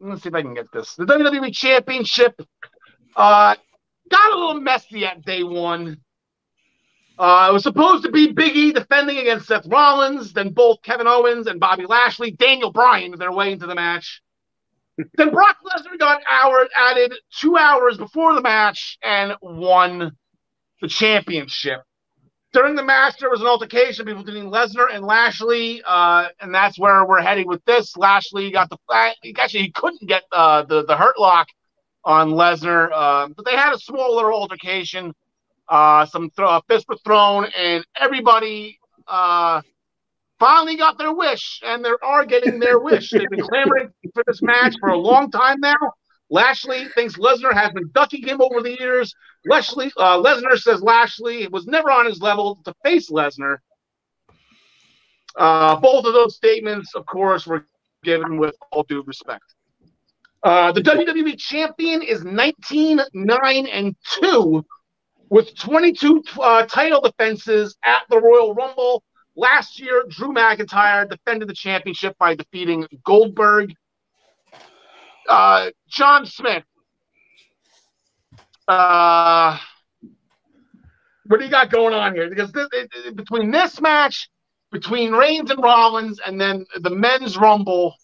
let's see if I can get this. The WWE Championship uh, got a little messy at day one. Uh, it was supposed to be Big E defending against Seth Rollins, then both Kevin Owens and Bobby Lashley, Daniel Bryan, their way into the match. then Brock Lesnar got hour, added two hours before the match and won the championship during the match, there was an altercation between Lesnar and Lashley, uh, and that's where we're heading with this. Lashley got the actually he couldn't get uh, the the hurt lock on Lesnar, uh, but they had a small little altercation. Uh, some th- fists were thrown, and everybody uh, finally got their wish, and they are getting their wish. They've been clamoring for this match for a long time now. Lashley thinks Lesnar has been ducking him over the years. Lashley, uh, Lesnar says Lashley was never on his level to face Lesnar. Uh, both of those statements, of course, were given with all due respect. Uh, the WWE champion is 19 9 and 2 with 22 uh, title defenses at the Royal Rumble. Last year, Drew McIntyre defended the championship by defeating Goldberg. Uh, John Smith. Uh, what do you got going on here? Because this, it, it- between this match, between Reigns and Rollins, and then the men's Rumble,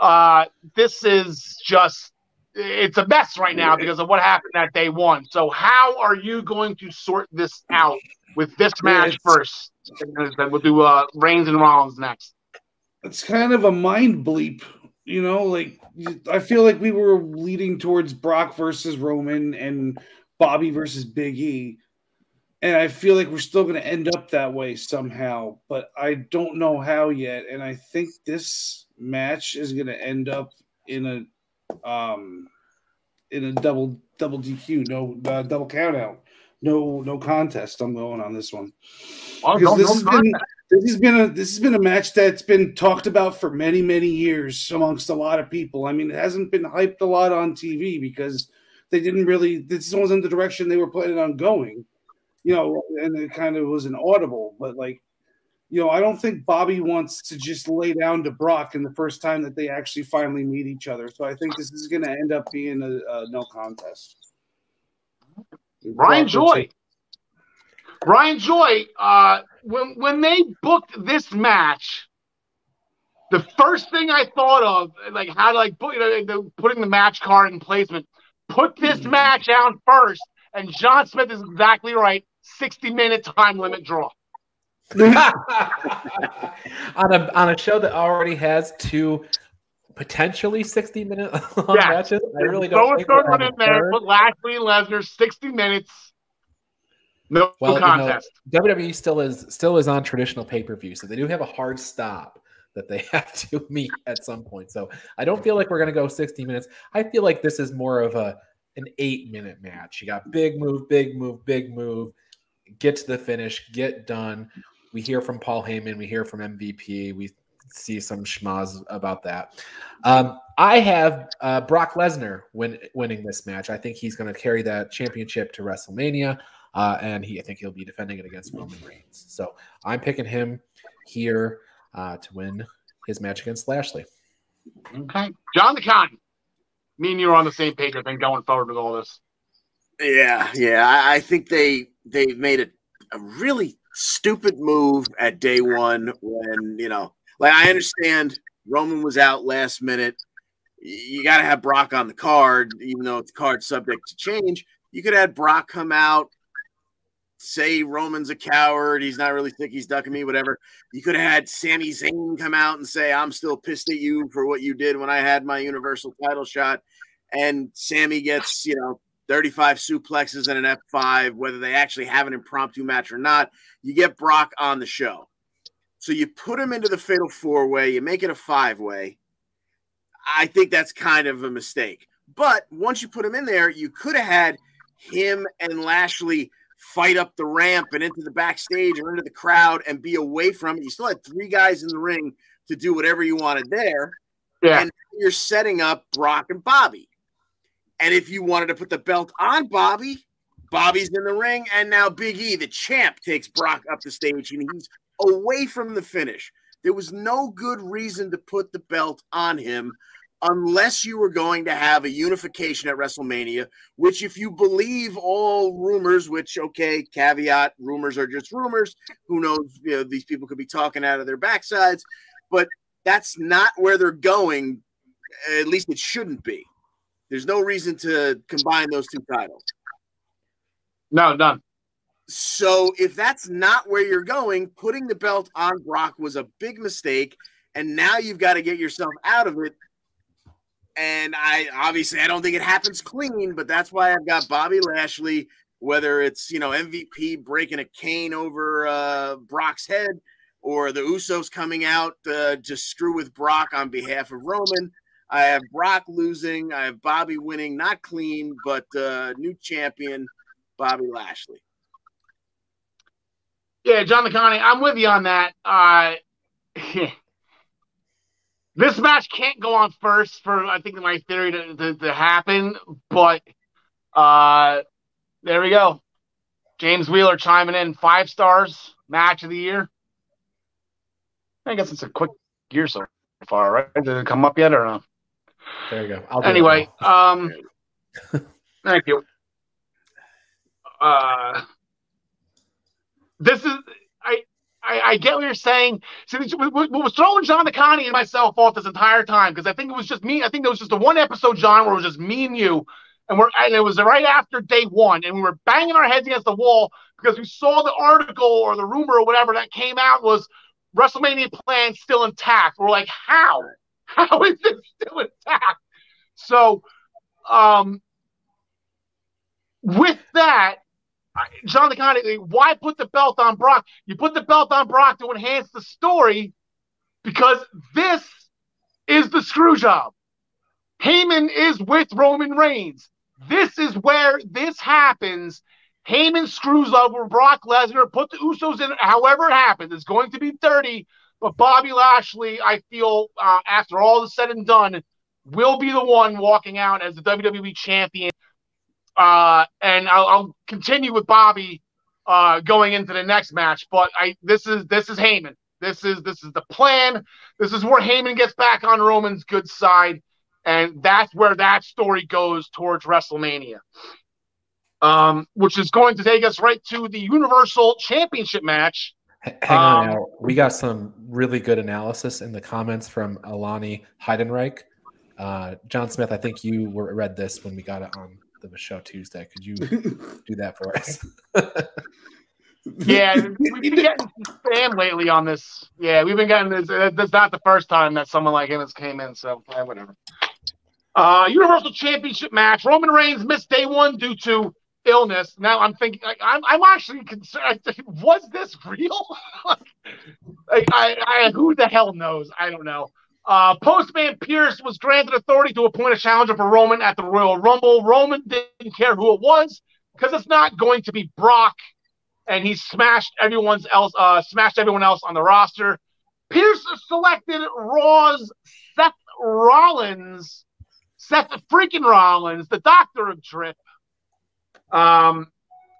uh, this is just it's a mess right now because of what happened at day one. So how are you going to sort this out with this match It's- first? And then we'll do uh, Reigns and Rollins next. it's kind of a mind bleep, you know. Like I feel like we were leading towards Brock versus Roman and Bobby versus Big E, and I feel like we're still going to end up that way somehow. But I don't know how yet, and I think this match is going to end up in a um in a double double DQ, no uh, double count out. No, no contest. I'm going on this one Oh, because no, this no has been this has been a this has been a match that's been talked about for many many years amongst a lot of people. I mean, it hasn't been hyped a lot on TV because they didn't really. This wasn't the direction they were planning on going, you know, and it kind of was an audible. But like, you know, I don't think Bobby wants to just lay down to Brock in the first time that they actually finally meet each other. So I think this is going to end up being a, a no contest. Ryan Joy. Ryan Joy, uh, when when they booked this match, the first thing I thought of, like how to like put, you know, the, putting the match card in placement, put this match out first, and John Smith is exactly right. Sixty minute time limit draw. on a on a show that already has two potentially 60 minute long Yeah. matches. I really don't a think we'll third one have in there. Put Lashley and Lesnar. Sixty minutes. No Well, you know, contest. WWE still is still is on traditional pay per view, so they do have a hard stop that they have to meet at some point. So I don't feel like we're gonna go 60 minutes. I feel like this is more of a an eight minute match. You got big move, big move, big move. Get to the finish, get done. We hear from Paul Heyman, we hear from MVP, we see some schmozz about that. Um, I have uh, Brock Lesnar win, winning this match. I think he's going to carry that championship to WrestleMania, uh, and he I think he'll be defending it against Roman Reigns. So I'm picking him here uh, to win his match against Lashley. Okay, John the Con. Me and you are on the same page. I think going forward with all this. Yeah, yeah. I, I think they they've made a, a really stupid move at day one when you know, like I understand Roman was out last minute. You got to have Brock on the card, even though it's card subject to change. You could have Brock come out, say Roman's a coward, he's not really sick, he's ducking me, whatever. You could have had Sami Zayn come out and say, I'm still pissed at you for what you did when I had my Universal title shot. And Sami gets, you know, 35 suplexes and an F5, whether they actually have an impromptu match or not. You get Brock on the show. So you put him into the fatal four way, you make it a five way. I think that's kind of a mistake. But once you put him in there, you could have had him and Lashley fight up the ramp and into the backstage or into the crowd and be away from it. You still had three guys in the ring to do whatever you wanted there. Yeah. And you're setting up Brock and Bobby. And if you wanted to put the belt on Bobby, Bobby's in the ring, and now Big E, the champ, takes Brock up the stage and he's away from the finish. There was no good reason to put the belt on him unless you were going to have a unification at WrestleMania, which, if you believe all rumors, which, okay, caveat, rumors are just rumors. Who knows? You know, these people could be talking out of their backsides, but that's not where they're going. At least it shouldn't be. There's no reason to combine those two titles. No, none. So if that's not where you're going, putting the belt on Brock was a big mistake, and now you've got to get yourself out of it. And I obviously I don't think it happens clean, but that's why I've got Bobby Lashley. Whether it's you know MVP breaking a cane over uh, Brock's head, or the Usos coming out uh, to screw with Brock on behalf of Roman. I have Brock losing. I have Bobby winning, not clean, but uh, new champion, Bobby Lashley. Yeah, John McConney, I'm with you on that. Uh, this match can't go on first for I think my theory to, to, to happen, but uh, there we go. James Wheeler chiming in five stars match of the year. I guess it's a quick year so far, right? Did it come up yet or no? There you go. I'll Anyway, um, thank you. Uh, this is I, I I get what you're saying. See, what what was throwing John DeConnie and myself off this entire time because I think it was just me. I think it was just the one episode, John, where it was just me and you, and we're and it was right after day one, and we were banging our heads against the wall because we saw the article or the rumor or whatever that came out was WrestleMania plan still intact. We're like, how? How is it still intact? So, um, with that, John DeConnie, why put the belt on Brock? You put the belt on Brock to enhance the story because this is the screw job. Heyman is with Roman Reigns. This is where this happens. Heyman screws over Brock Lesnar, put the Usos in, however it happens. It's going to be dirty, but Bobby Lashley, I feel, uh, after all is said and done, will be the one walking out as the WWE champion. Uh, and I'll, I'll continue with Bobby uh, going into the next match. But I this is this is Heyman. This is this is the plan. This is where Heyman gets back on Roman's good side, and that's where that story goes towards WrestleMania. Um, which is going to take us right to the Universal Championship match. H- Hang on um, now. We got some really good analysis in the comments from Alani Heidenreich. Uh, John Smith, I think you were, read this when we got it on the show Tuesday. Could you do that for us? Yeah, we've been getting some spam lately on this. Yeah, we've been getting this. That's not the first time that someone like him has came in. So yeah, whatever. Uh, Universal Championship match. Roman Reigns missed day one due to illness. Now I'm thinking, like, I'm, I'm actually concerned. Was this real? like, I, I, who the hell knows? I don't know. Uh, Postman Pearce was granted authority to appoint a challenger for Roman at the Royal Rumble. Roman didn't care who it was because it's not going to be Brock and he smashed everyone's else uh smashed everyone else on the roster. Pearce selected Raw's Seth Rollins, Seth freaking Rollins, the doctor of Drip. Um,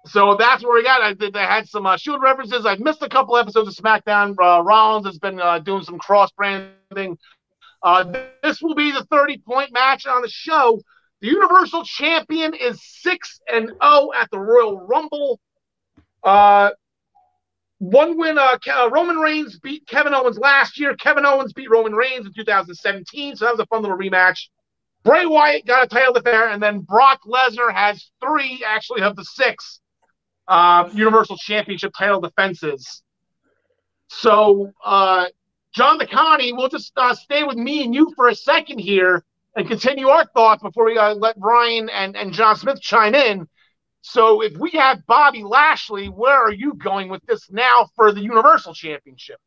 so that's where we got. I did. I had some uh, shoot references. I've missed a couple episodes of SmackDown. Uh, Rollins has been uh, doing some cross branding. Uh, this will be the 30 point match on the show. The Universal Champion is 6 and 0 at the Royal Rumble. Uh, one win, uh, Roman Reigns beat Kevin Owens last year. Kevin Owens beat Roman Reigns in 2017, so that was a fun little rematch. Bray Wyatt got a title affair, and then Brock Lesnar has three, actually, of the six uh, Universal Championship title defenses. So, uh, John DeConnie, we'll just uh, stay with me and you for a second here and continue our thoughts before we uh, let Ryan and, and John Smith chime in. So, if we have Bobby Lashley, where are you going with this now for the Universal Championship?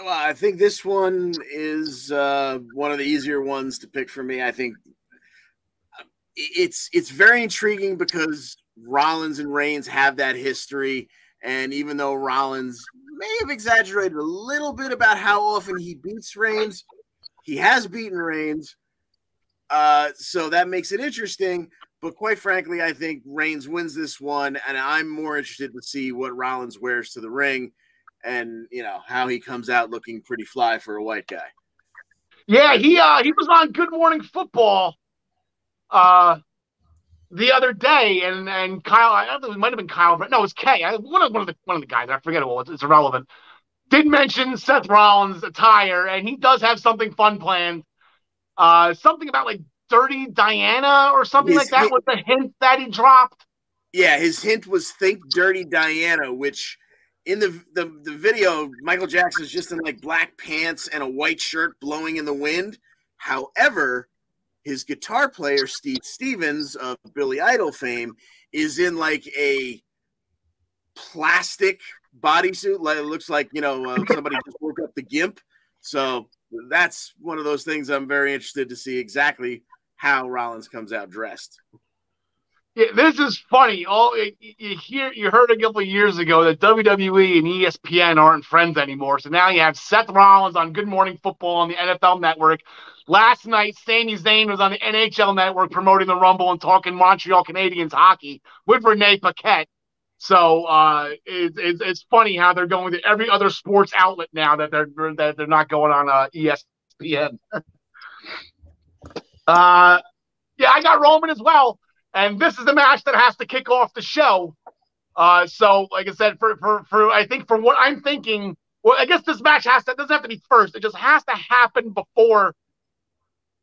Well, I think this one is uh, one of the easier ones to pick for me. I think it's it's very intriguing because Rollins and Reigns have that history, and even though Rollins may have exaggerated a little bit about how often he beats Reigns, he has beaten Reigns. Uh, so that makes it interesting. But quite frankly, I think Reigns wins this one, and I'm more interested to see what Rollins wears to the ring, and you know how he comes out looking pretty fly for a white guy. Yeah, he uh, he was on Good Morning Football uh, the other day, and and Kyle, I don't know, it might have been Kyle, but no, it was Kay. I, one of one of the one of the guys. I forget what it's irrelevant. Did mention Seth Rollins' attire, and he does have something fun planned. Uh, something about like Dirty Diana or something his like that hint, was the hint that he dropped. Yeah, his hint was think Dirty Diana, which in the, the the video, Michael Jackson's just in like black pants and a white shirt blowing in the wind. However, his guitar player Steve Stevens of Billy Idol fame is in like a plastic bodysuit. Like it looks like you know uh, somebody just woke up the gimp. So that's one of those things I'm very interested to see exactly how Rollins comes out dressed. Yeah, this is funny. All you hear, you heard a couple years ago that WWE and ESPN aren't friends anymore. So now you have Seth Rollins on Good Morning Football on the NFL Network. Last night, Sami Zayn was on the NHL Network promoting the Rumble and talking Montreal Canadiens hockey with Renee Paquette. So uh, it, it, it's funny how they're going to every other sports outlet now that they're that they're not going on uh, ESPN. uh, yeah, I got Roman as well and this is the match that has to kick off the show. Uh, so, like I said, for for for I think for what I'm thinking, well, I guess this match has to doesn't have to be first. It just has to happen before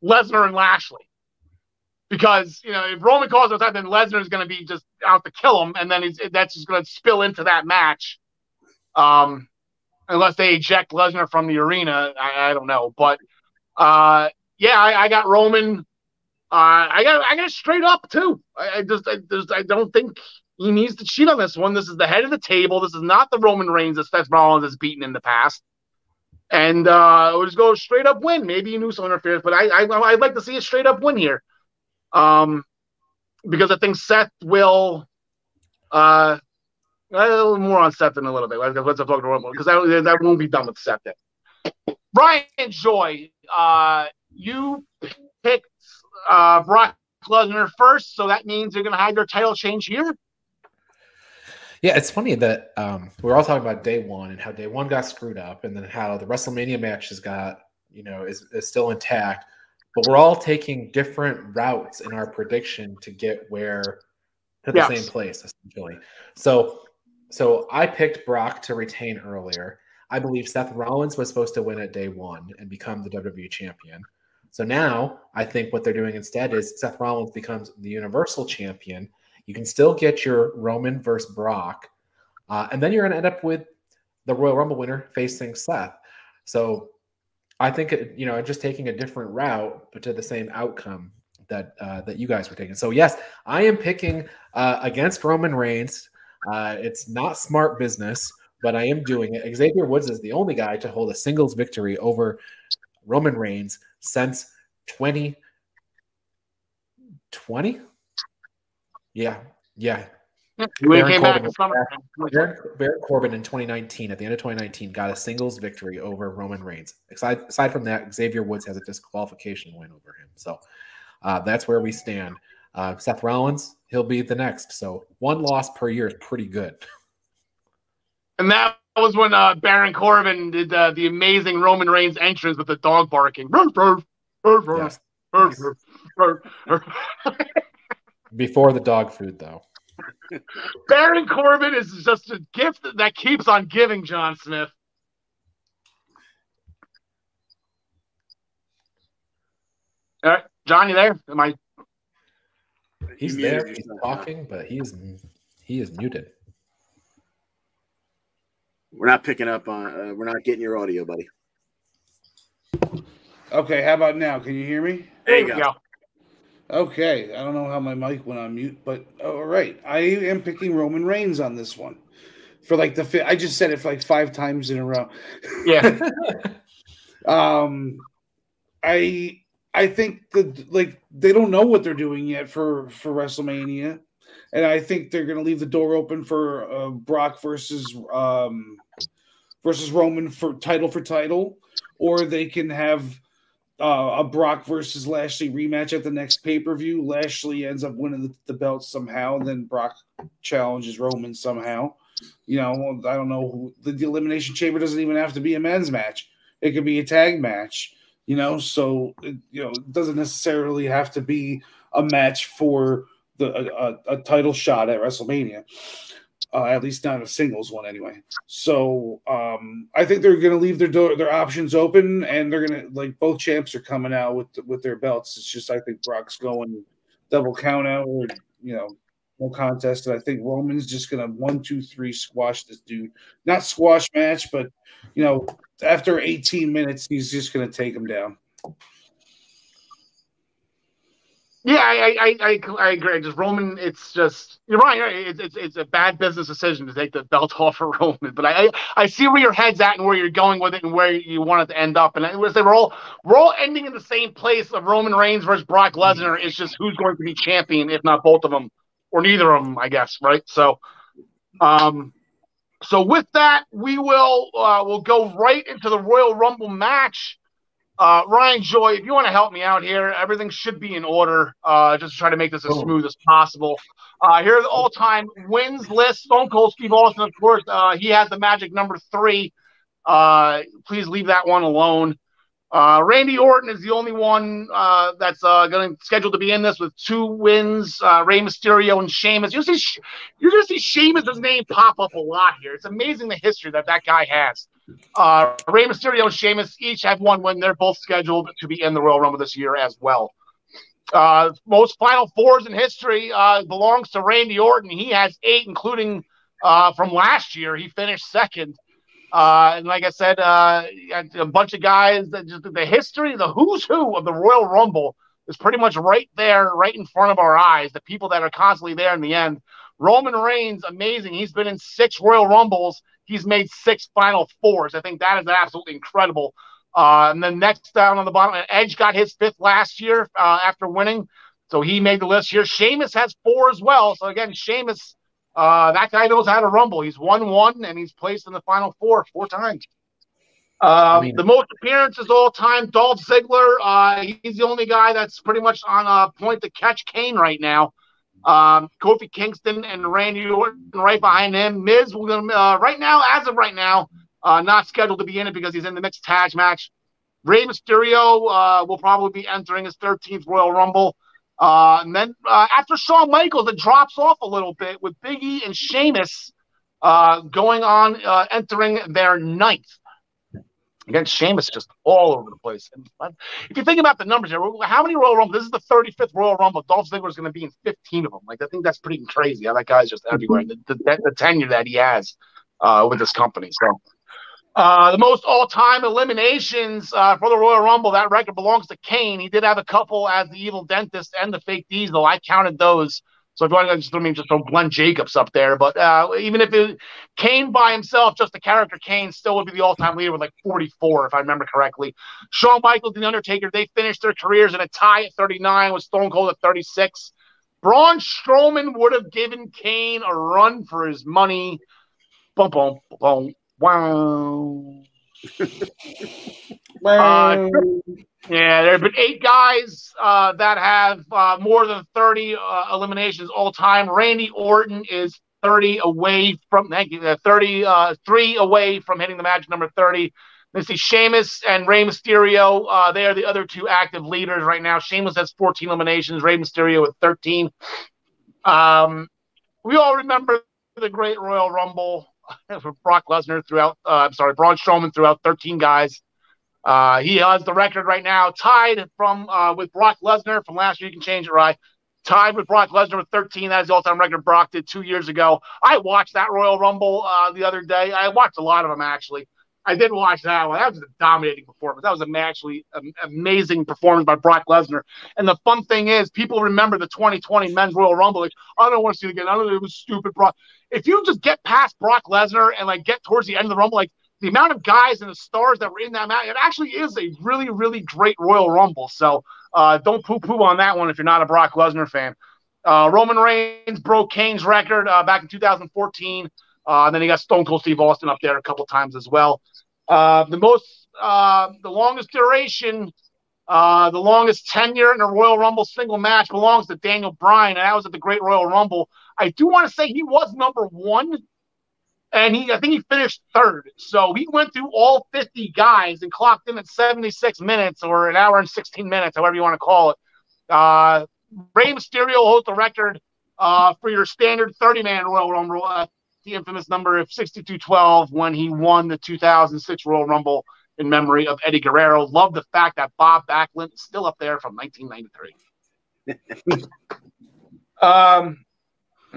Lesnar and Lashley, because you know if Roman calls out, then Lesnar is going to be just out to kill him, and then he's, that's just going to spill into that match. Um, unless they eject Lesnar from the arena, I, I don't know, but uh, yeah, I, I got Roman uh, I got I got straight up too. I, I just I I don't think he needs to cheat on this one. This is the head of the table. This is not the Roman Reigns that Seth Rollins has beaten in the past. And uh, we'll just go straight up win. Maybe you knew some interference, but I, I I'd like to see a straight up win here. Um, because I think Seth will. Uh, a little more on Seth in a little bit. Let's, talk to Roman because that, that won't be done with Seth yet. Brian Joy, uh, you uh, Brock Lesnar first, so that means they're going to have their title change here. Yeah, it's funny that um, we're all talking about day one and how day one got screwed up, and then how the WrestleMania matches got, you know, is, is still intact. But we're all taking different routes in our prediction to get where to the yes. same place, essentially. So, so I picked Brock to retain earlier. I believe Seth Rollins was supposed to win at day one and become the WWE champion. So now I think what they're doing instead is Seth Rollins becomes the Universal Champion. You can still get your Roman versus Brock, uh, and then you're going to end up with the Royal Rumble winner facing Seth. So I think it, you know just taking a different route, but to the same outcome that uh, that you guys were taking. So yes, I am picking uh, against Roman Reigns. Uh, it's not smart business, but I am doing it. Xavier Woods is the only guy to hold a singles victory over Roman Reigns since 2020. Yeah, yeah, We Baron came back Corbin in summer. Baron, Baron Corbin in 2019, at the end of 2019, got a singles victory over Roman Reigns. Aside, aside from that, Xavier Woods has a disqualification win over him. So uh, that's where we stand. Uh, Seth Rollins, he'll be the next. So one loss per year is pretty good. And that was when uh, Baron Corbin did uh, the amazing Roman Reigns entrance with the dog barking. Yes. Before the dog food, though. Baron Corbin is just a gift that keeps on giving, John Smith. All right, John, you there? Am I? He's You there, he's talking, but he's he is muted. We're not picking up on. Uh, we're not getting your audio, buddy. Okay, how about now? Can you hear me? There you we go. Okay, I don't know how my mic went on mute, but all right, I am picking Roman Reigns on this one for like the fifth. I just said it for like five times in a row. Yeah, Um, I I think that like they don't know what they're doing yet for for WrestleMania, and I think they're going to leave the door open for uh, Brock versus um versus Roman for title for title, or they can have uh, a Brock versus Lashley rematch at the next pay per view. Lashley ends up winning the, the belt somehow, and then Brock challenges Roman somehow. You know, I don't know who the, the elimination chamber doesn't even have to be a men's match. It could be a tag match, you know. So it, you know, it doesn't necessarily have to be a match for the a, a, title shot at WrestleMania. Uh, at least not a singles one anyway. So um, I think they're going to leave their door, their options open, and they're going to like both champs are coming out with with their belts. It's just I think Brock's going double count out or you know no contest. And I think Roman's just going to one two three squash this dude. Not squash match, but you know after 18 minutes he's just going to take him down. Yeah, I, I, I, I agree. Just Roman, it's just you're right. It's, it's it's a bad business decision to take the belt off of Roman. But I, I, I see where your head's at and where you're going with it and where you want it to end up. And I would say we're all we're all ending in the same place of Roman Reigns versus Brock Lesnar. It's just who's going to be champion, if not both of them, or neither of them, I guess. Right. So, um, so with that, we will uh, we'll go right into the Royal Rumble match. Uh, Ryan Joy, if you want to help me out here, everything should be in order. Uh, just to try to make this as Oh. smooth as possible. Uh, here are the all-time wins list. Stone Cold Steve Austin, of course, uh, he has the magic number three. Uh, please leave that one alone. Uh, Randy Orton is the only one uh, that's uh, going to scheduled to be in this with two wins. Uh, Rey Mysterio and Sheamus. You're going to see Sheamus' name pop up a lot here. It's amazing the history that that guy has. Uh, Rey Mysterio and Sheamus each have one win. They're both scheduled to be in the Royal Rumble this year as well. Uh, most Final Fours in history uh, belongs to Randy Orton. He has eight, including uh, from last year. He finished second. Uh, and like I said, uh, a bunch of guys that just the history, the who's who of the Royal Rumble is pretty much right there, right in front of our eyes. The people that are constantly there in the end. Roman Reigns, amazing. He's been in six Royal Rumbles. He's made six Final Fours. I think that is absolutely incredible. Uh, and then next down on the bottom, Edge got his fifth last year uh, after winning. So he made the list here. Sheamus has four as well. So again, Sheamus, uh, that guy knows how to rumble. He's won one and he's placed in the final four four times. Uh, I mean- the most appearances all time, Dolph Ziggler. Uh, he's the only guy that's pretty much on a point to catch Kane right now. Um, Kofi Kingston and Randy Orton right behind him. Miz, uh, right now, as of right now, uh, not scheduled to be in it because he's in the mixed tag match. Rey Mysterio uh, will probably be entering his 13th Royal Rumble. Uh, and then uh, after Shawn Michaels, it drops off a little bit with Big E and Sheamus uh, going on, uh, entering their ninth. Again, Sheamus just all over the place. And if you think about the numbers here, how many Royal Rumble? This is the 35th Royal Rumble. Dolph Ziggler is going to be in 15 of them. Like I think that's pretty crazy. How that guy's just everywhere. The, the, the tenure that he has uh, with this company. So. Uh, the most all-time eliminations uh, for the Royal Rumble. That record belongs to Kane. He did have a couple as the Evil Dentist and the Fake Diesel. I counted those. So if you want to just throw me just throw Glenn Jacobs up there, but uh, even if it, Kane by himself, just the character Kane, still would be the all-time leader with like 44, if I remember correctly. Shawn Michaels and The Undertaker, they finished their careers in a tie at 39 with Stone Cold at 36. Braun Strowman would have given Kane a run for his money. Boom, boom, boom, wow. uh, yeah, there have been eight guys uh, that have uh, more than 30 uh, eliminations all time. Randy Orton is 30 away from, thank you, uh, 33 uh, away from hitting the magic number 30. Let's see, Sheamus and Rey Mysterio. Uh, they are the other two active leaders right now. Sheamus has 14 eliminations, Rey Mysterio with 13. Um, we all remember the Great Royal Rumble for Brock Lesnar throughout. I'm sorry, Braun Strowman throughout 13 guys. Uh, he has the record right now, tied from uh, with Brock Lesnar from last year. You can change it, right? Tied with Brock Lesnar with 13. That is the all-time record Brock did two years ago. I watched that Royal Rumble uh, the other day. I watched a lot of them actually. I did watch that one. That was a dominating performance. That was an actually amazing performance by Brock Lesnar. And the fun thing is, people remember the 2020 Men's Royal Rumble. Like, I don't want to see it again. I don't know. It was stupid, Brock. If you just get past Brock Lesnar and like get towards the end of the Rumble, like the amount of guys and the stars that were in that match, it actually is a really, really great Royal Rumble. So uh, don't poo-poo on that one if you're not a Brock Lesnar fan. Uh, Roman Reigns broke Kane's record uh, back in 2014. Uh, and then he got Stone Cold Steve Austin up there a couple times as well. Uh, the most, uh, the longest duration, the longest tenure in a Royal Rumble single match belongs to Daniel Bryan, and that was at the Great Royal Rumble. I do want to say he was number one, and he, I think he finished third. So he went through all 50 guys and clocked in at 76 minutes or an hour and 16 minutes, however you want to call it. Uh, Rey Mysterio holds the record uh, for your standard 30 man Royal Rumble. Uh, the infamous number of 6212 when he won the 2006 Royal Rumble in memory of Eddie Guerrero. Love the fact that Bob Backlund is still up there from 1993. um,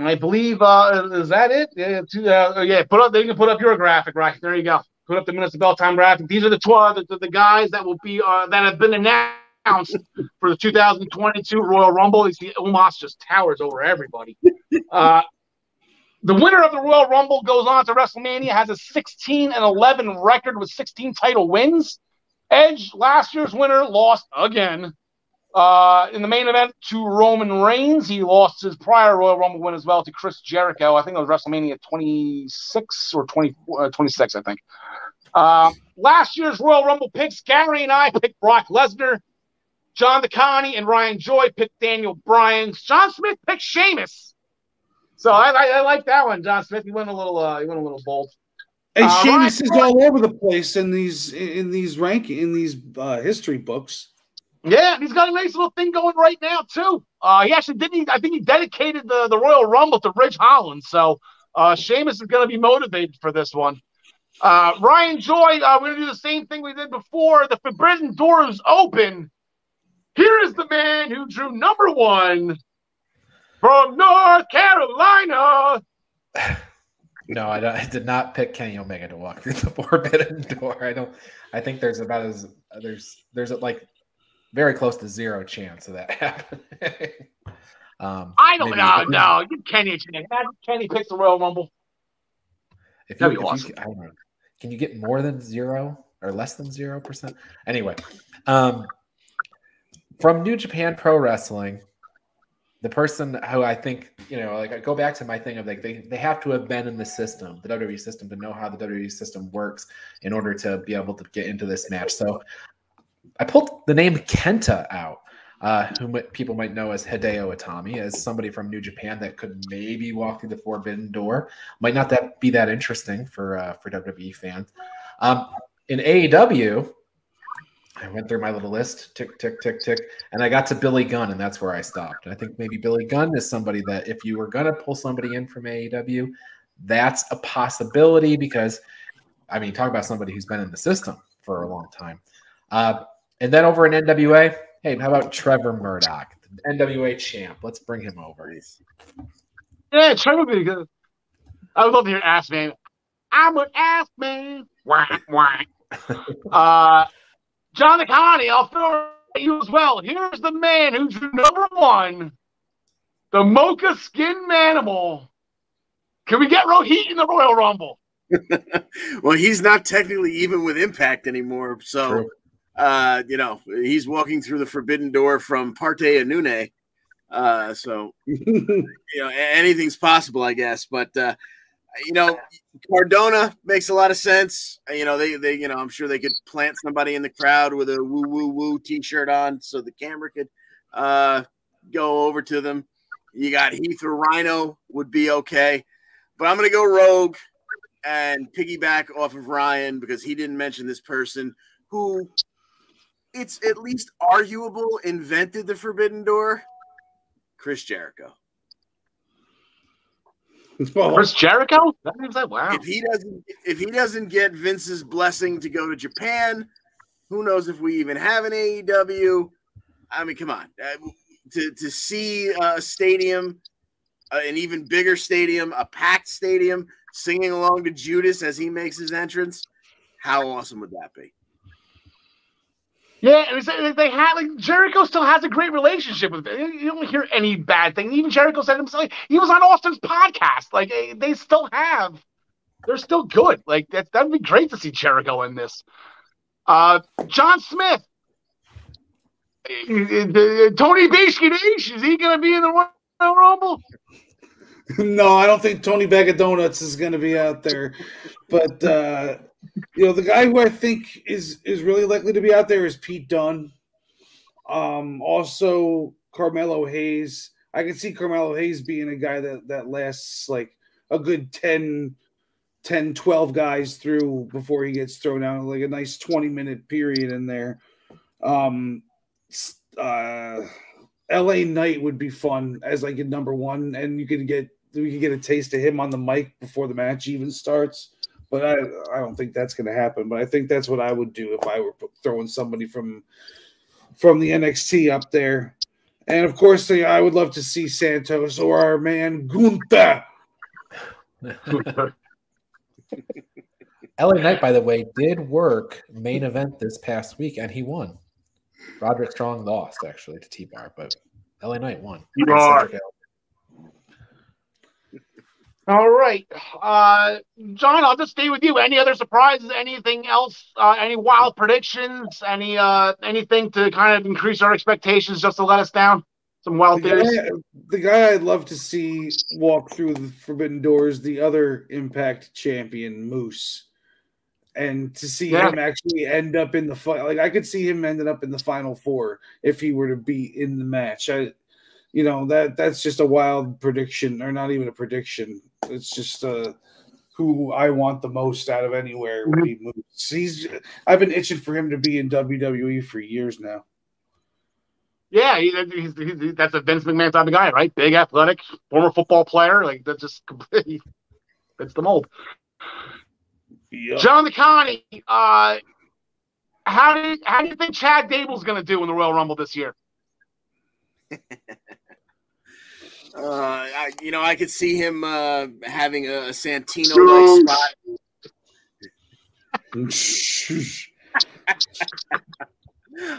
I believe uh, is that it? Yeah, to, uh, yeah. Put up. They can put up your graphic, right? There you go. Put up the minutes of bell time graphic. These are the twelve the, the, guys that will be uh, that have been announced for the 2022 Royal Rumble. You see, Omos just towers over everybody. Uh, the winner of the Royal Rumble goes on to WrestleMania, has a 16 and 11 record with 16 title wins. Edge, last year's winner, lost again. Uh, in the main event to Roman Reigns, he lost his prior Royal Rumble win as well to Chris Jericho. I think it was WrestleMania 26 or 20, uh, 26, I think. Uh, last year's Royal Rumble picks, Gary and I picked Brock Lesnar. John DeConnie and Ryan Joy picked Daniel Bryan. John Smith picked Sheamus. So I, I, I, like that one, John Smith. He went a little, uh, he went a little bold. Hey, uh, Sheamus is all over the place in these in these ranking in these uh, history books. Yeah, he's got a nice little thing going right now too. Uh, he actually didn't. I think he dedicated the, the Royal Rumble to Ridge Holland. So uh, Sheamus is going to be motivated for this one. Uh, Ryan Joy, uh, we're going to do the same thing we did before. The forbidden door is open. Here is the man who drew number one from North Carolina. No, I, I, did not pick Kenny Omega to walk through the forbidden door. I don't. I think there's about as there's there's like very close to zero chance of that happening. um, I don't know. No, give Kenny a chance. Kenny picks the Royal Rumble. If you, if awesome. you, I don't know, can you get more than zero or less than zero percent? Anyway, um, from New Japan Pro Wrestling, the person who I think, you know, like I go back to my thing of like they, they have to have been in the system, the WWE system, to know how the WWE system works in order to be able to get into this match. So I pulled the name Kenta out, uh, who people might know as Hideo Itami, as somebody from New Japan that could maybe walk through the forbidden door. Might not that be that interesting for uh, for WWE fans. Um, in AEW, I went through my little list, tick, tick, tick, tick, and I got to Billy Gunn, and that's where I stopped. I think maybe Billy Gunn is somebody that if you were going to pull somebody in from AEW, that's a possibility because, I mean, talk about somebody who's been in the system for a long time. Uh, and then over in NWA, hey, how about Trevor Murdoch, NWA champ? Let's bring him over. He's... Yeah, Trevor would be good. I would love to hear Ass Man. I'm an Ass Man. Whack, whack. uh, John DeConnie, I'll throw at you as well. Here's the man who's number one, the Mocha Skin Manimal. Can we get Rohit in the Royal Rumble? well, he's not technically even with Impact anymore. So, uh, you know, he's walking through the forbidden door from Parts Unknown. Uh, so you know anything's possible, I guess. But uh, you know, Cardona makes a lot of sense. You know, they they you know I'm sure they could plant somebody in the crowd with a woo woo woo T-shirt on, so the camera could uh, go over to them. You got Heath or Rhino would be okay, but I'm gonna go Rogue and piggyback off of Ryan because he didn't mention this person who it's at least arguable invented the Forbidden Door. Chris Jericho. Chris Jericho? That means that wow. If he doesn't if he doesn't get Vince's blessing to go to Japan, who knows if we even have an AEW? I mean, come on. Uh, to to see a stadium, uh, an even bigger stadium, a packed stadium, singing along to Judas as he makes his entrance, how awesome would that be? Yeah, they had like Jericho still has a great relationship with. You don't hear any bad thing. Even Jericho said himself he was on Austin's podcast. Like eh, they still have, they're still good. Like that that'd be great to see Jericho in this. Uh, John Smith, eh, eh, Tony Bashkidash, is he going to be in the Royal Rumble? No, I don't think Tony Bag of Donuts is going to be out there, but. uh you know, the guy who I think is is really likely to be out there is Pete Dunne. Um, also Carmelo Hayes. I can see Carmelo Hayes being a guy that that lasts like a good 10, 10 12 guys through before he gets thrown out, like a nice 20 minute period in there. Um, uh, LA Knight would be fun as like a number one, and you could get we could get a taste of him on the mic before the match even starts but I I don't think that's going to happen. But I think that's what I would do if I were throwing somebody from from the NXT up there. And of course, I would love to see Santos or our man Gunther. LA Knight, by the way, did work main event this past week and he won. Roderick Strong lost actually to T Bar, but LA Knight won. You are. All right, uh, John. I'll just stay with you. Any other surprises? Anything else? Uh, any wild predictions? Any uh, anything to kind of increase our expectations, just to let us down? Some wild the theories. Guy, the guy I'd love to see walk through the forbidden doors, the other Impact champion, Moose, and to see yeah. him actually end up in the fight. Like I could see him ending up in the final four if he were to be in the match. I, you know that that's just a wild prediction, or not even a prediction. It's just uh, who I want the most out of anywhere would be Moose. He's I've been itching for him to be in WWE for years now. Yeah, he, he's, he's, that's a Vince McMahon type of guy, right? Big, athletic, former football player. Like that just completely fits the mold. Yep. John McConney, uh, how do you, how do you think Chad Gable's going to do in the Royal Rumble this year? Uh, I, you know, I could see him uh, having a, Santino like spot.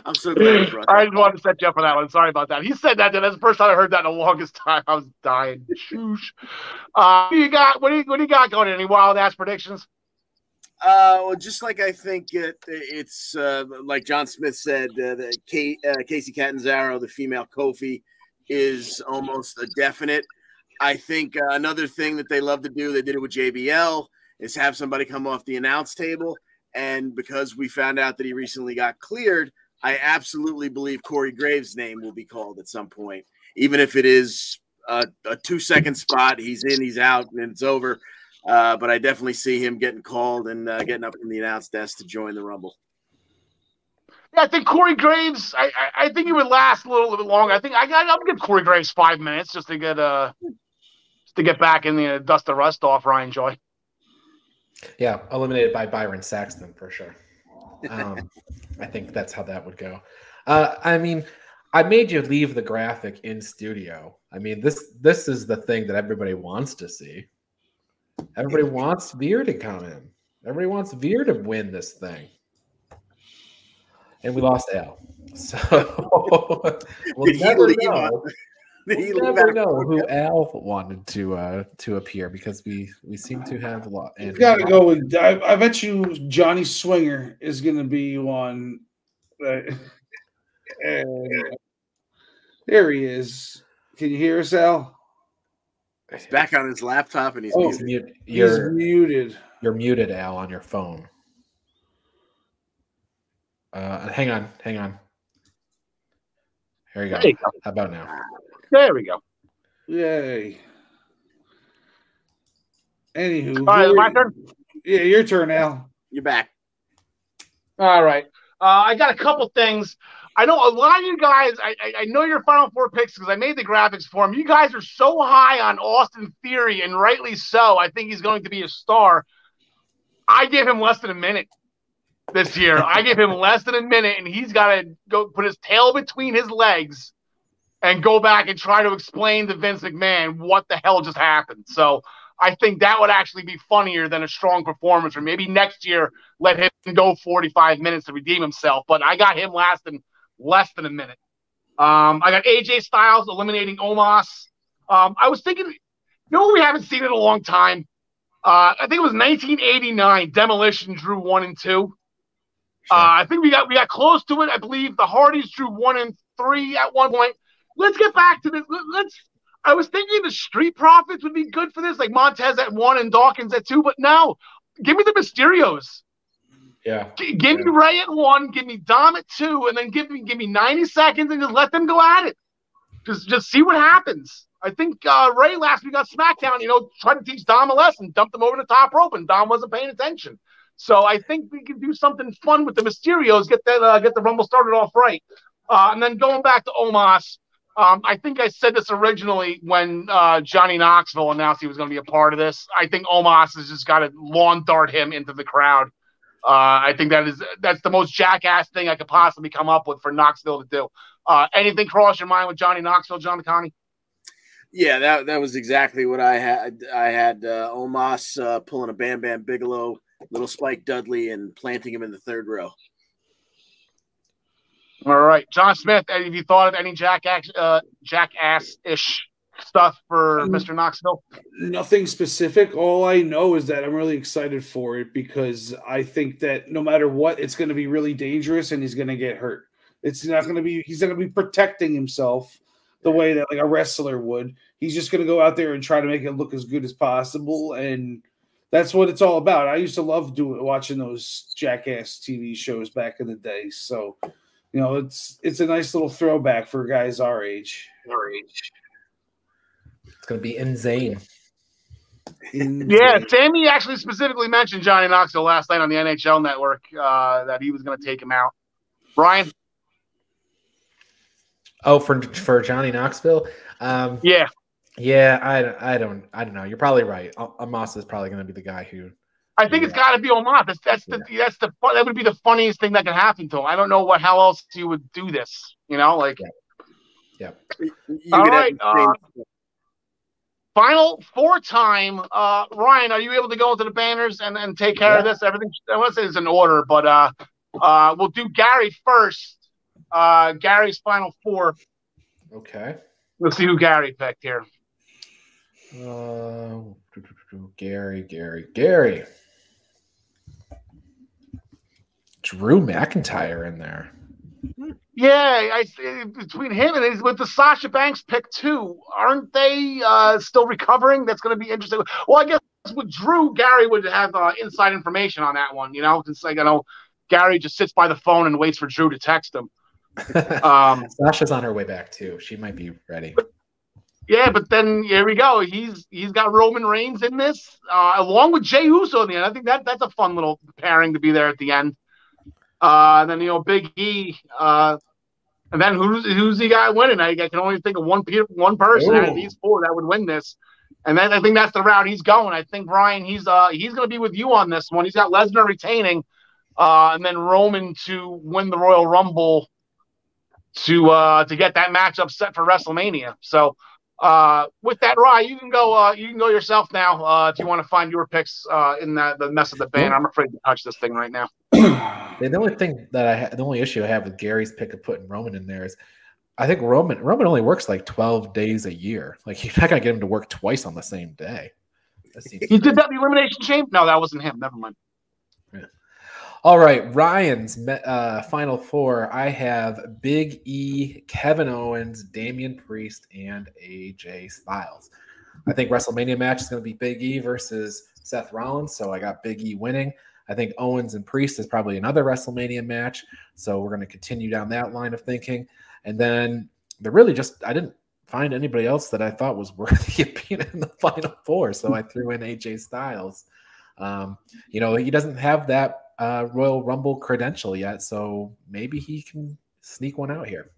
I'm so glad. I just wanted to set you up for that one. Sorry about that. He said that. That's the first time I heard that in the longest time. I was dying. uh, what do you got? What do you, what do you got going? Any wild ass predictions? Uh, well, just like I think it, it's uh, like John Smith said, uh, the Kay, uh, Kacy Catanzaro, the female Kofi, is almost a definite. I think uh, another thing that they love to do, they did it with JBL, is have somebody come off the announce table. And because we found out that he recently got cleared, I absolutely believe Corey Graves' name will be called at some point, even if it is a, a two second spot. He's in, he's out, and it's over. Uh, but I definitely see him getting called and uh, getting up from the announce desk to join the Rumble. Yeah, I think Corey Graves. I, I, I think he would last a little bit longer. I think I got. I'll give Corey Graves five minutes just to get uh just to get back in the uh, dust the rust off Ryan Joy. Yeah, eliminated by Byron Saxton for sure. Um, I think that's how that would go. Uh, I mean, I made you leave the graphic in studio. I mean, this this is the thing that everybody wants to see. Everybody wants Veer to come in. Everybody wants Veer to win this thing and we lost Al. So we'll never know. We'll never know who Al wanted to uh, to appear because we we seem to have a lot. And got to go with. I, I, bet you Johnny Swinger is going to be one. Uh, there he is. Can you hear us, Al? He's back on his laptop and he's Oh, muted. He's You're muted. you're muted, Al, on your phone. Uh, hang on, hang on. Here you go. There you go. How about now? There we go. Yay. Anywho, All right, my turn. Yeah, your turn, Al. You're back. All right. Uh, I got a couple things. I know a lot of you guys. I, I, I know your Final Four picks because I made the graphics for him. You guys are so high on Austin Theory, and rightly so. I think he's going to be a star. I gave him less than a minute this year. I gave him less than a minute, and he's got to go put his tail between his legs and go back and try to explain to Vince McMahon what the hell just happened. So I think that would actually be funnier than a strong performance, or maybe next year let him go 45 minutes to redeem himself. But I got him lasting less than a minute. Um, I got AJ Styles eliminating Omos. Um, I was thinking, you know, we haven't seen it in a long time. Uh, I think it was 1989. Demolition drew one and two. Uh, I think we got we got close to it. I believe the Hardys drew one and three at one point. Let's get back to this. Let- Let's. I was thinking the Street Profits would be good for this, like Montez at one and Dawkins at two. But now, give me the Mysterios. Yeah. G- Give me Ray at one, give me Dom at two, and then give me give me 90 seconds and just let them go at it. Just just see what happens. I think uh, Ray last week on SmackDown, you know, tried to teach Dom a lesson, dumped him over the top rope, and Dom wasn't paying attention. So I think we can do something fun with the Mysterios, get that uh, get the Rumble started off right, uh, and then going back to Omos. Um, I think I said this originally when uh, Johnny Knoxville announced he was going to be a part of this. I think Omos has just got to lawn dart him into the crowd. Uh, I think that is that's the most jackass thing I could possibly come up with for Knoxville to do. Uh, anything cross your mind with Johnny Knoxville, John Connie? Yeah, that that was exactly what I had. I had uh, Omos pulling a Bam Bam Bigelow, little Spike Dudley, and planting him in the third row. All right, John Smith. Have you thought of any jackass, uh, jackass ish stuff for Um, Mr. Knoxville? Nothing specific. All I know is that I'm really excited for it because I think that no matter what, it's going to be really dangerous and he's going to get hurt. It's not going to be. He's not going to be protecting himself the way that like a wrestler would. He's just going to go out there and try to make it look as good as possible, and that's what it's all about. I used to love doing watching those jackass TV shows back in the day. So, you know, it's it's a nice little throwback for guys our age. Our age. It's gonna be insane. Yeah, Sammy actually specifically mentioned Johnny Knoxville last night on the NHL Network uh, that he was going to take him out. Brian, Oh, for for Johnny Knoxville. Um, yeah, yeah, I, I don't I don't know. You're probably right. Al- Omos is probably gonna be the guy who. I think it's got to be Omar. That's that's the that's the that would be the funniest thing that could happen to him. I don't know what how else you would do this. You know, like Yeah. All could have right, final four time. Uh, Ryan, are you able to go into the banners and, and take care of this? Everything I want to say is in order, but uh, uh, we'll do Gary first. Uh, Gary's final four. Okay. Let's see who Gary picked here. Uh, Gary, Gary, Gary. Drew McIntyre in there. Yeah, I between him and his, with the Sasha Banks pick too, aren't they uh, still recovering? That's going to be interesting. Well, I guess with Drew, Gary would have uh, inside information on that one. You know, it's like you know, Gary just sits by the phone and waits for Drew to text him. Um, Sasha's on her way back too. She might be ready. Yeah, but then here we go. He's he's got Roman Reigns in this, uh, along with Jey Uso in the end. I think that that's a fun little pairing to be there at the end. Uh, and then you know Big E, uh, and then who's who's the guy winning? I, I can only think of one one person out of these four that would win this. And then I think that's the route he's going. I think Brian, he's uh he's going to be with you on this one. He's got Lesnar retaining, uh, and then Roman to win the Royal Rumble to uh to get that matchup set for WrestleMania. So uh with that, Ryan, you can go uh you can go yourself now uh if you want to find your picks uh in that the mess of the band. I'm afraid to touch this thing right now. The only thing that I ha- the only issue I have with Gary's pick of putting Roman in there is I think Roman Roman only works like 12 days a year. Like you're not gonna get him to work twice on the same day. He did that the elimination chamber? No, that wasn't him. Never mind. All right, Ryan's uh, final four. I have Big E, Kevin Owens, Damian Priest, and AJ Styles. I think WrestleMania match is going to be Big E versus Seth Rollins, so I got Big E winning. I think Owens and Priest is probably another WrestleMania match, so we're going to continue down that line of thinking. And then they're really just I didn't find anybody else that I thought was worthy of being in the final four, so I threw in AJ Styles. Um, you know, he doesn't have that uh, Royal Rumble credential yet, so maybe he can sneak one out here.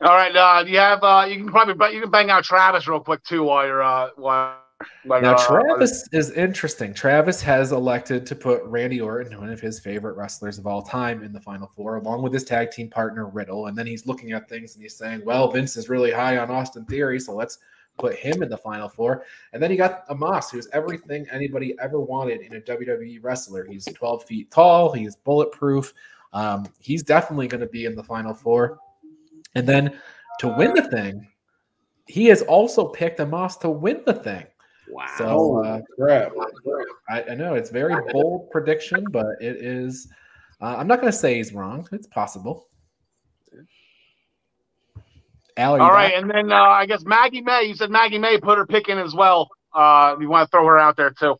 All right, uh, you have uh, you can probably you can bang out Travis real quick too while you're uh, while. now uh, Travis is interesting. Travis has elected to put Randy Orton, one of his favorite wrestlers of all time, in the final four, along with his tag team partner Riddle. And then he's looking at things and he's saying, "Well, Vince is really high on Austin Theory, so let's put him in the final four. And then you got Omos, who's everything anybody ever wanted in a WWE wrestler. He's 12 feet tall, he's bulletproof. Um, he's definitely going to be in the final four. And then to win the thing, he has also picked Omos to win the thing. Wow. So uh, I, I, know it's very bold prediction, but it is. Uh, I'm not going to say he's wrong. It's possible. Al, All right, back? and then uh, I guess Maggie May. You said Maggie May put her pick in as well. Uh, you want to throw her out there too?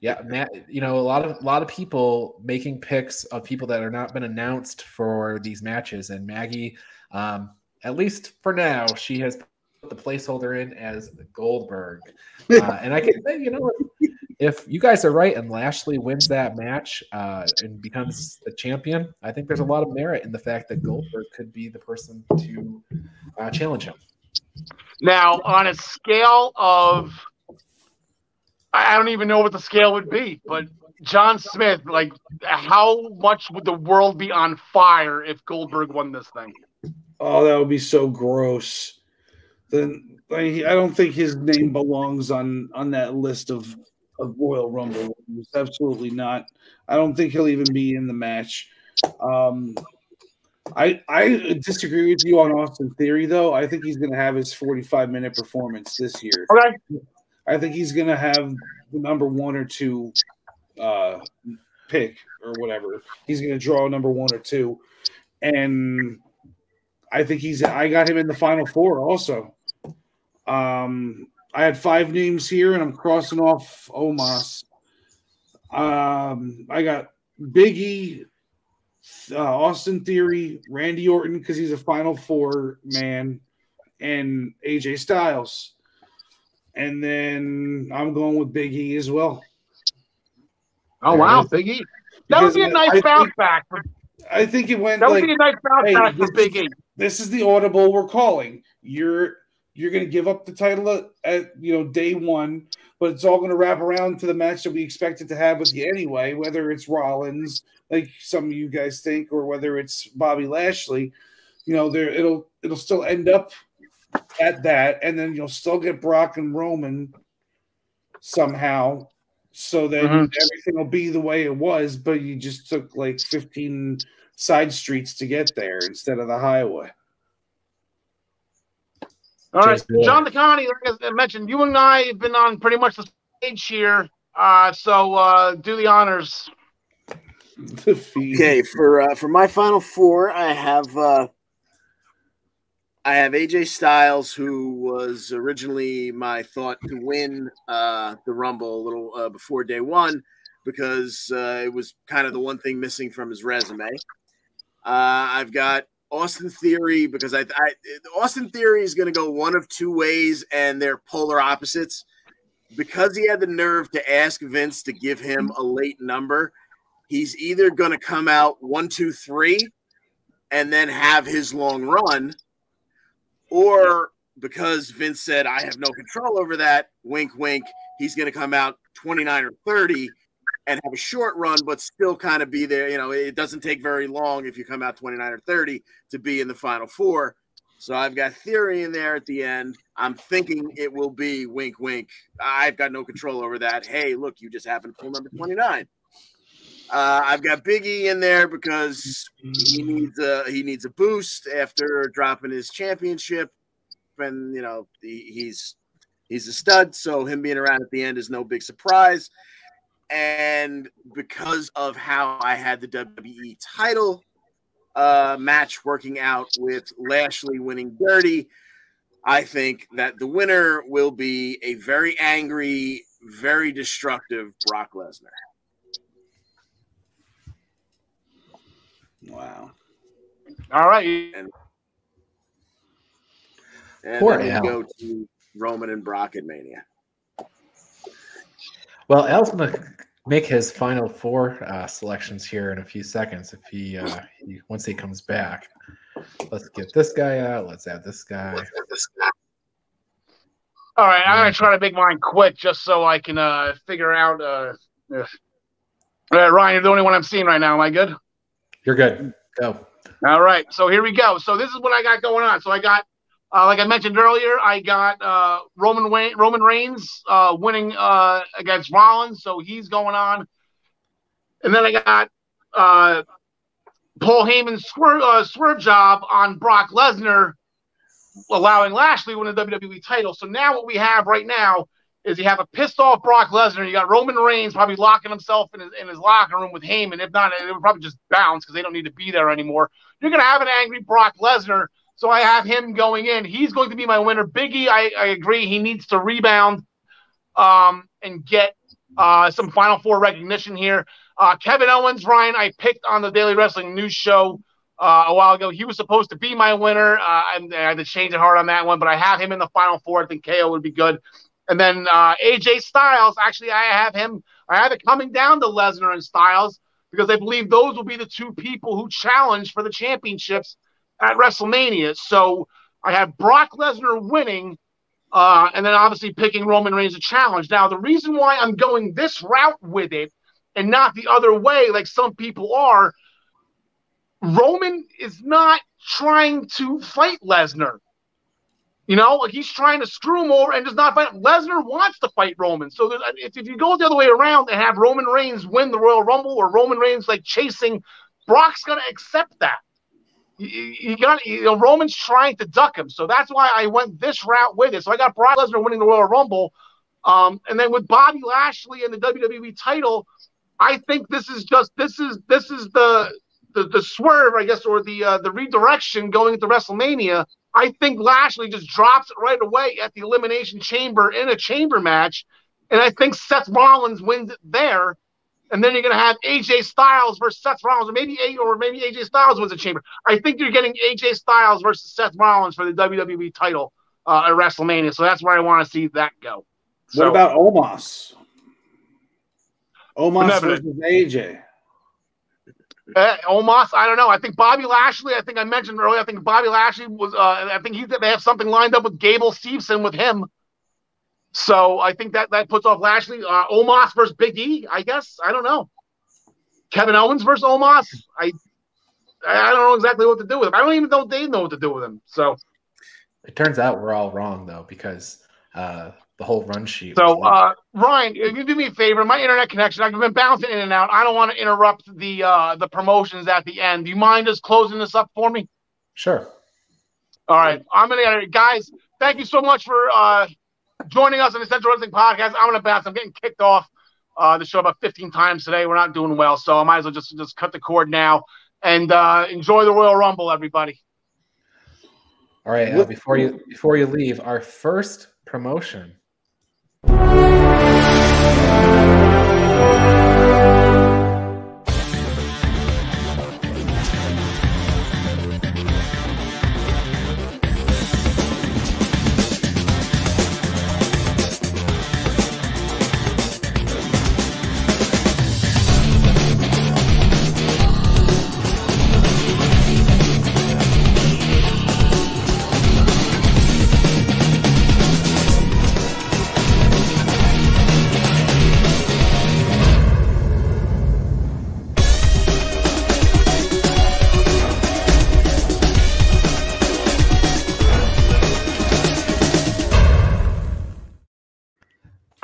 Yeah, Matt. You know, a lot of a lot of people making picks of people that are not been announced for these matches, and Maggie, um, at least for now, she has put the placeholder in as Goldberg, uh, and I can say, you know, if you guys are right and Lashley wins that match uh, and becomes the champion, I think there's a lot of merit in the fact that Goldberg could be the person to uh, challenge him. Now, on a scale of, I don't even know what the scale would be, but John Smith, like, how much would the world be on fire if Goldberg won this thing? Oh, that would be so gross. Then I don't think his name belongs on on that list of of Royal Rumble. Absolutely not. I don't think he'll even be in the match. Um, I I disagree with you on Austin Theory though. I think he's going to have his 45 minute performance this year. Okay. I think he's going to have the number one or two uh, pick or whatever. He's going to draw number one or two, and I think he's. I got him in the final four also. Um, I had five names here, and I'm crossing off Omos. Um, I got Biggie, uh, Austin Theory, Randy Orton because he's a Final Four man, and AJ Styles. And then I'm going with Big E as well. Oh wow, Big E! That would be a nice I bounce think, back. For, I think it went. That would like, be a nice bounce hey, back for Big E. This is the audible we're calling. You're you're going to give up the title at, at, you know day one, but it's all going to wrap around to the match that we expected to have with you anyway. Whether it's Rollins, like some of you guys think, or whether it's Bobby Lashley, you know, there it'll it'll still end up at that, and then you'll still get Brock and Roman somehow. So then mm-hmm. everything will be the way it was, but you just took like 15 side streets to get there instead of the highway. All right, John DeConnie, like I mentioned, you and I have been on pretty much the stage here. Uh, so uh, do the honors. okay, for uh, for my final four, I have uh, I have AJ Styles, who was originally my thought to win uh, the Rumble a little uh, before day one, because uh, it was kind of the one thing missing from his resume. Uh, I've got Austin Theory because I, I Austin Theory is going to go one of two ways, and they're polar opposites. Because he had the nerve to ask Vince to give him a late number, he's either going to come out one, two, three, and then have his long run, or because Vince said, I have no control over that, wink, wink, he's going to come out 29 or 30 and have a short run, but still kind of be there. You know, it doesn't take very long if you come out 29 or 30 to be in the final four. So I've got theory in there at the end. I'm thinking it will be wink, wink. I've got no control over that. Hey, look, you just happened to pull number 29. Uh, I've got Biggie in there because he needs a he needs a boost after dropping his championship, and you know he, he's he's a stud. So him being around at the end is no big surprise. And because of how I had the WWE title uh, match working out with Lashley winning dirty, I think that the winner will be a very angry, very destructive Brock Lesnar. Wow. All right. And, and Poor then we go to Roman and Brock at Mania. Well, Al's gonna make his final four uh, selections here in a few seconds. If he, uh, he once he comes back, let's get this guy out. Let's add this guy. All right. I'm gonna try to make mine quick just so I can uh, figure out. Uh, if... All right, Ryan, you're the only one I'm seeing right now. Am I good? You're good. Go. All right, so here we go. So this is what I got going on. So I got, uh, like I mentioned earlier, I got uh, Roman Wayne, Roman Reigns uh, winning uh, against Rollins, so he's going on. And then I got uh, Paul Heyman's swerve, uh, swerve job on Brock Lesnar, allowing Lashley win the WWE title. So now what we have right now is you have a pissed off Brock Lesnar. You got Roman Reigns probably locking himself in his, in his locker room with Heyman. If not, it would probably just bounce because they don't need to be there anymore. You're going to have an angry Brock Lesnar. So I have him going in. He's going to be my winner. Biggie, I, I agree. He needs to rebound um, and get uh, some Final Four recognition here. Uh, Kevin Owens, Ryan, I picked on the Daily Wrestling News Show uh, a while ago. He was supposed to be my winner. Uh, I had to change it hard on that one, but I have him in the Final Four. I think KO would be good. And then uh, AJ Styles, actually, I have him. I have it coming down to Lesnar and Styles because I believe those will be the two people who challenge for the championships at WrestleMania. So I have Brock Lesnar winning, uh, and then obviously picking Roman Reigns a challenge. Now, the reason why I'm going this route with it and not the other way, like some people are, Roman is not trying to fight Lesnar. You know, like he's trying to screw him over and does not fight. Lesnar wants to fight Roman. So if, if you go the other way around and have Roman Reigns win the Royal Rumble or Roman Reigns like chasing, Brock's going to accept that. You, got you know, Roman's trying to duck him. So that's why I went this route with it. So I got Brock Lesnar winning the Royal Rumble. Um, and then with Bobby Lashley and the WWE title, I think this is just this is this is the the, the swerve, I guess, or the uh, the redirection going into WrestleMania. I think Lashley just drops it right away at the Elimination Chamber in a chamber match, and I think Seth Rollins wins it there. And then you're going to have AJ Styles versus Seth Rollins, or maybe A, or maybe AJ Styles wins the chamber. I think you're getting AJ Styles versus Seth Rollins for the WWE title uh, at WrestleMania. So that's where I want to see that go. What about Omos? Omos versus AJ. Uh, Omos, I don't know. I think Bobby Lashley. I think I mentioned earlier. I think Bobby Lashley was. Uh, I think he they have something lined up with Gable Steveson with him. So I think that that puts off Lashley. Uh, Omos versus Big E. I guess I don't know. Kevin Owens versus Omos. I I don't know exactly what to do with him. I don't even know they know what to do with him. So It turns out we're all wrong though because uh, the whole run sheet. so uh, Ryan, if you do me a favor, my internet connection. I've been bouncing in and out. I don't want to interrupt the uh, the promotions at the end. Do you mind just closing this up for me? sure. All right, I'm gonna guys. Thank you so much for uh, joining us on the Essential Wrestling Podcast. I'm gonna bounce. I'm getting kicked off uh, the show about 15 times today. We're not doing well, so I might as well just just cut the cord now and uh, enjoy the Royal Rumble, everybody. All right. Uh, before you before you leave, our first promotion.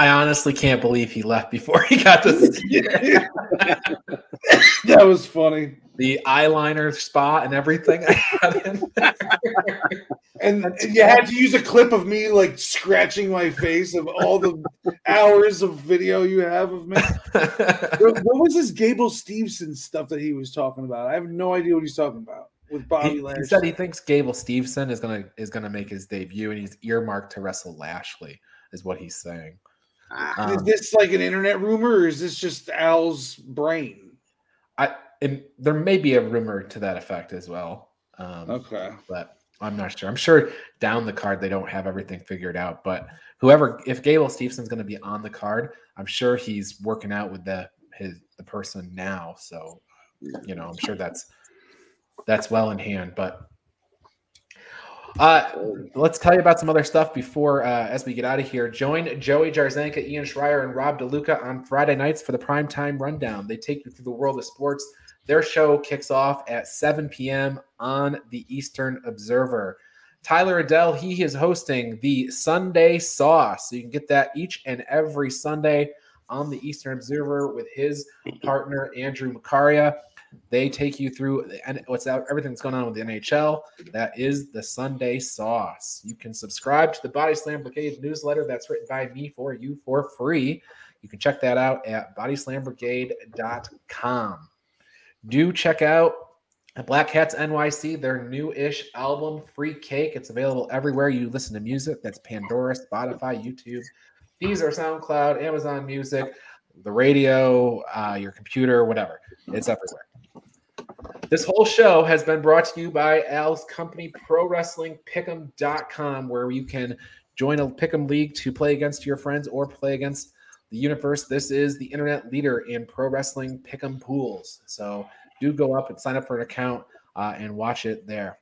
I honestly can't believe he left before he got this. that was funny. the eyeliner spot and everything. and you had to use a clip of me like scratching my face of all the hours of video you have of me. what was this Gable Steveson stuff that he was talking about? I have no idea what he's talking about with Bobby he, Lashley. He said he thinks Gable Steveson is gonna is gonna make his debut and he's earmarked to wrestle Lashley, is what he's saying. Um, is this like an internet rumor or is this just Al's brain? I and there may be a rumor to that effect as well. Um, okay, but I'm not sure. I'm sure down the card they don't have everything figured out. But whoever, if Gable Stevenson's going to be on the card, I'm sure he's working out with the his the person now. So, you know, I'm sure that's that's well in hand. But uh, let's tell you about some other stuff before uh, as we get out of here. Join Joey Jarzenka, Ian Schreier, and Rob DeLuca on Friday nights for the prime time rundown. They take you through the world of sports. Their show kicks off at 7 p.m. on the Eastern Observer. Tyler Adele, he is hosting the Sunday Sauce. So you can get that each and every Sunday on the Eastern Observer with his partner, Andrew Macaria. They take you through and what's out, everything that's going on with the NHL. That is the Sunday Sauce. You can subscribe to the Body Slam Brigade newsletter that's written by me for you for free. You can check that out at bodyslambrigade.com. Do check out Black Hats NYC, their new-ish album, Free Cake. It's available everywhere you listen to music. That's Pandora, Spotify, YouTube, Deezer, SoundCloud, Amazon Music, the radio, uh, your computer, whatever. It's everywhere. This whole show has been brought to you by Al's company, ProWrestlingPick'em.com, where you can join a Pick'em league to play against your friends or play against the universe. This is the internet leader in pro wrestling Pick'em pools. So do go up and sign up for an account uh, and watch it there.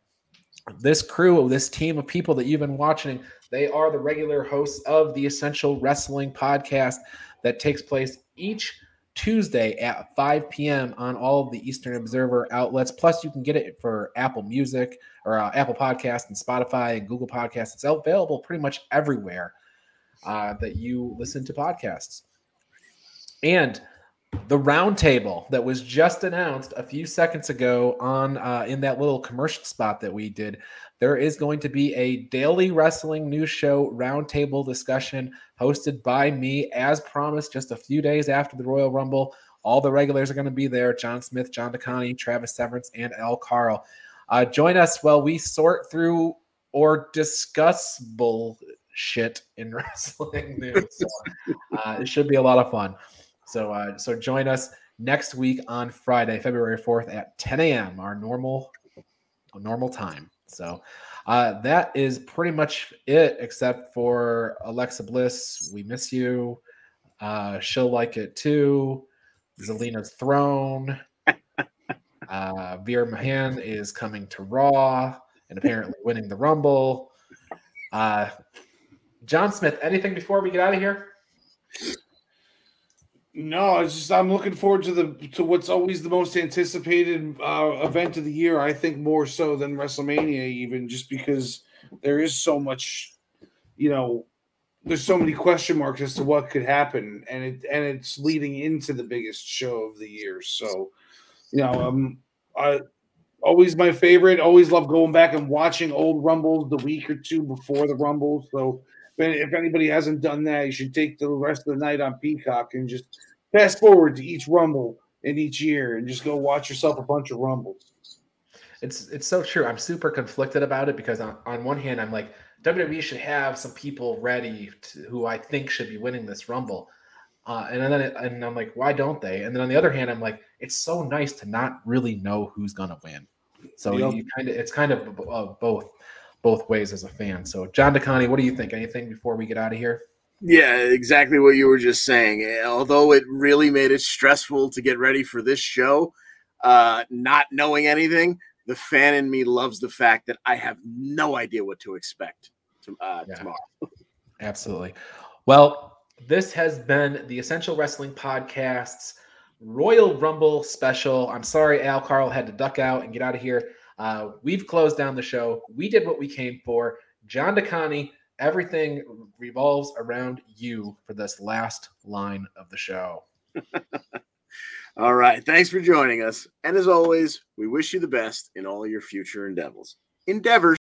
This crew, this team of people that you've been watching, they are the regular hosts of the Essential Wrestling podcast that takes place each Tuesday at 5 p.m. on all of the Eastern Observer outlets. Plus, you can get it for Apple Music or uh, Apple Podcast and Spotify and Google Podcasts. It's available pretty much everywhere uh, that you listen to podcasts. And the roundtable that was just announced a few seconds ago on uh, in that little commercial spot that we did there is going to be a daily wrestling news show roundtable discussion hosted by me as promised just a few days after the royal rumble. All the regulars are going to be there john smith john DeConnie, travis severance and al carl uh, join us while we sort through or discuss bullshit in wrestling news. So, uh, it should be a lot of fun so uh, so join us next week on Friday, February 4th at 10 a.m. our normal normal time. So uh, that is pretty much it, except for Alexa Bliss. We miss you. Uh, she'll like it too. Zelina's throne. Uh, Veer Mahaan is coming to Raw and apparently winning the Rumble. Uh, John Smith, anything before we get out of here? No, it's just I'm looking forward to the to what's always the most anticipated uh, event of the year. I think more so than WrestleMania, even just because there is so much, you know, there's so many question marks as to what could happen, and it and it's leading into the biggest show of the year. So, you know, um, I always my favorite. Always love going back and watching old Rumbles the week or two before the Rumble. So if anybody hasn't done that, you should take the rest of the night on Peacock and just fast forward to each Rumble in each year and just go watch yourself a bunch of Rumbles. It's it's so true. I'm super conflicted about it because on, on one hand, I'm like WWE should have some people ready to, who I think should be winning this Rumble, uh, and then it, and I'm like, why don't they? And then on the other hand, I'm like, it's so nice to not really know who's gonna win. So yep. you kind of it's kind of uh, both both ways as a fan. So, John DeConnie, what do you think? Anything before we get out of here? Yeah, exactly what you were just saying. Although it really made it stressful to get ready for this show, uh, not knowing anything, the fan in me loves the fact that I have no idea what to expect to, uh, yeah, tomorrow. Absolutely. Well, this has been the Essential Wrestling Podcast's Royal Rumble special. I'm sorry Al Carl had to duck out and get out of here. Uh, we've closed down the show. We did what we came for. John DeConnie, everything revolves around you for this last line of the show. All right. Thanks for joining us. And as always, we wish you the best in all your future endeavors. Endeavors.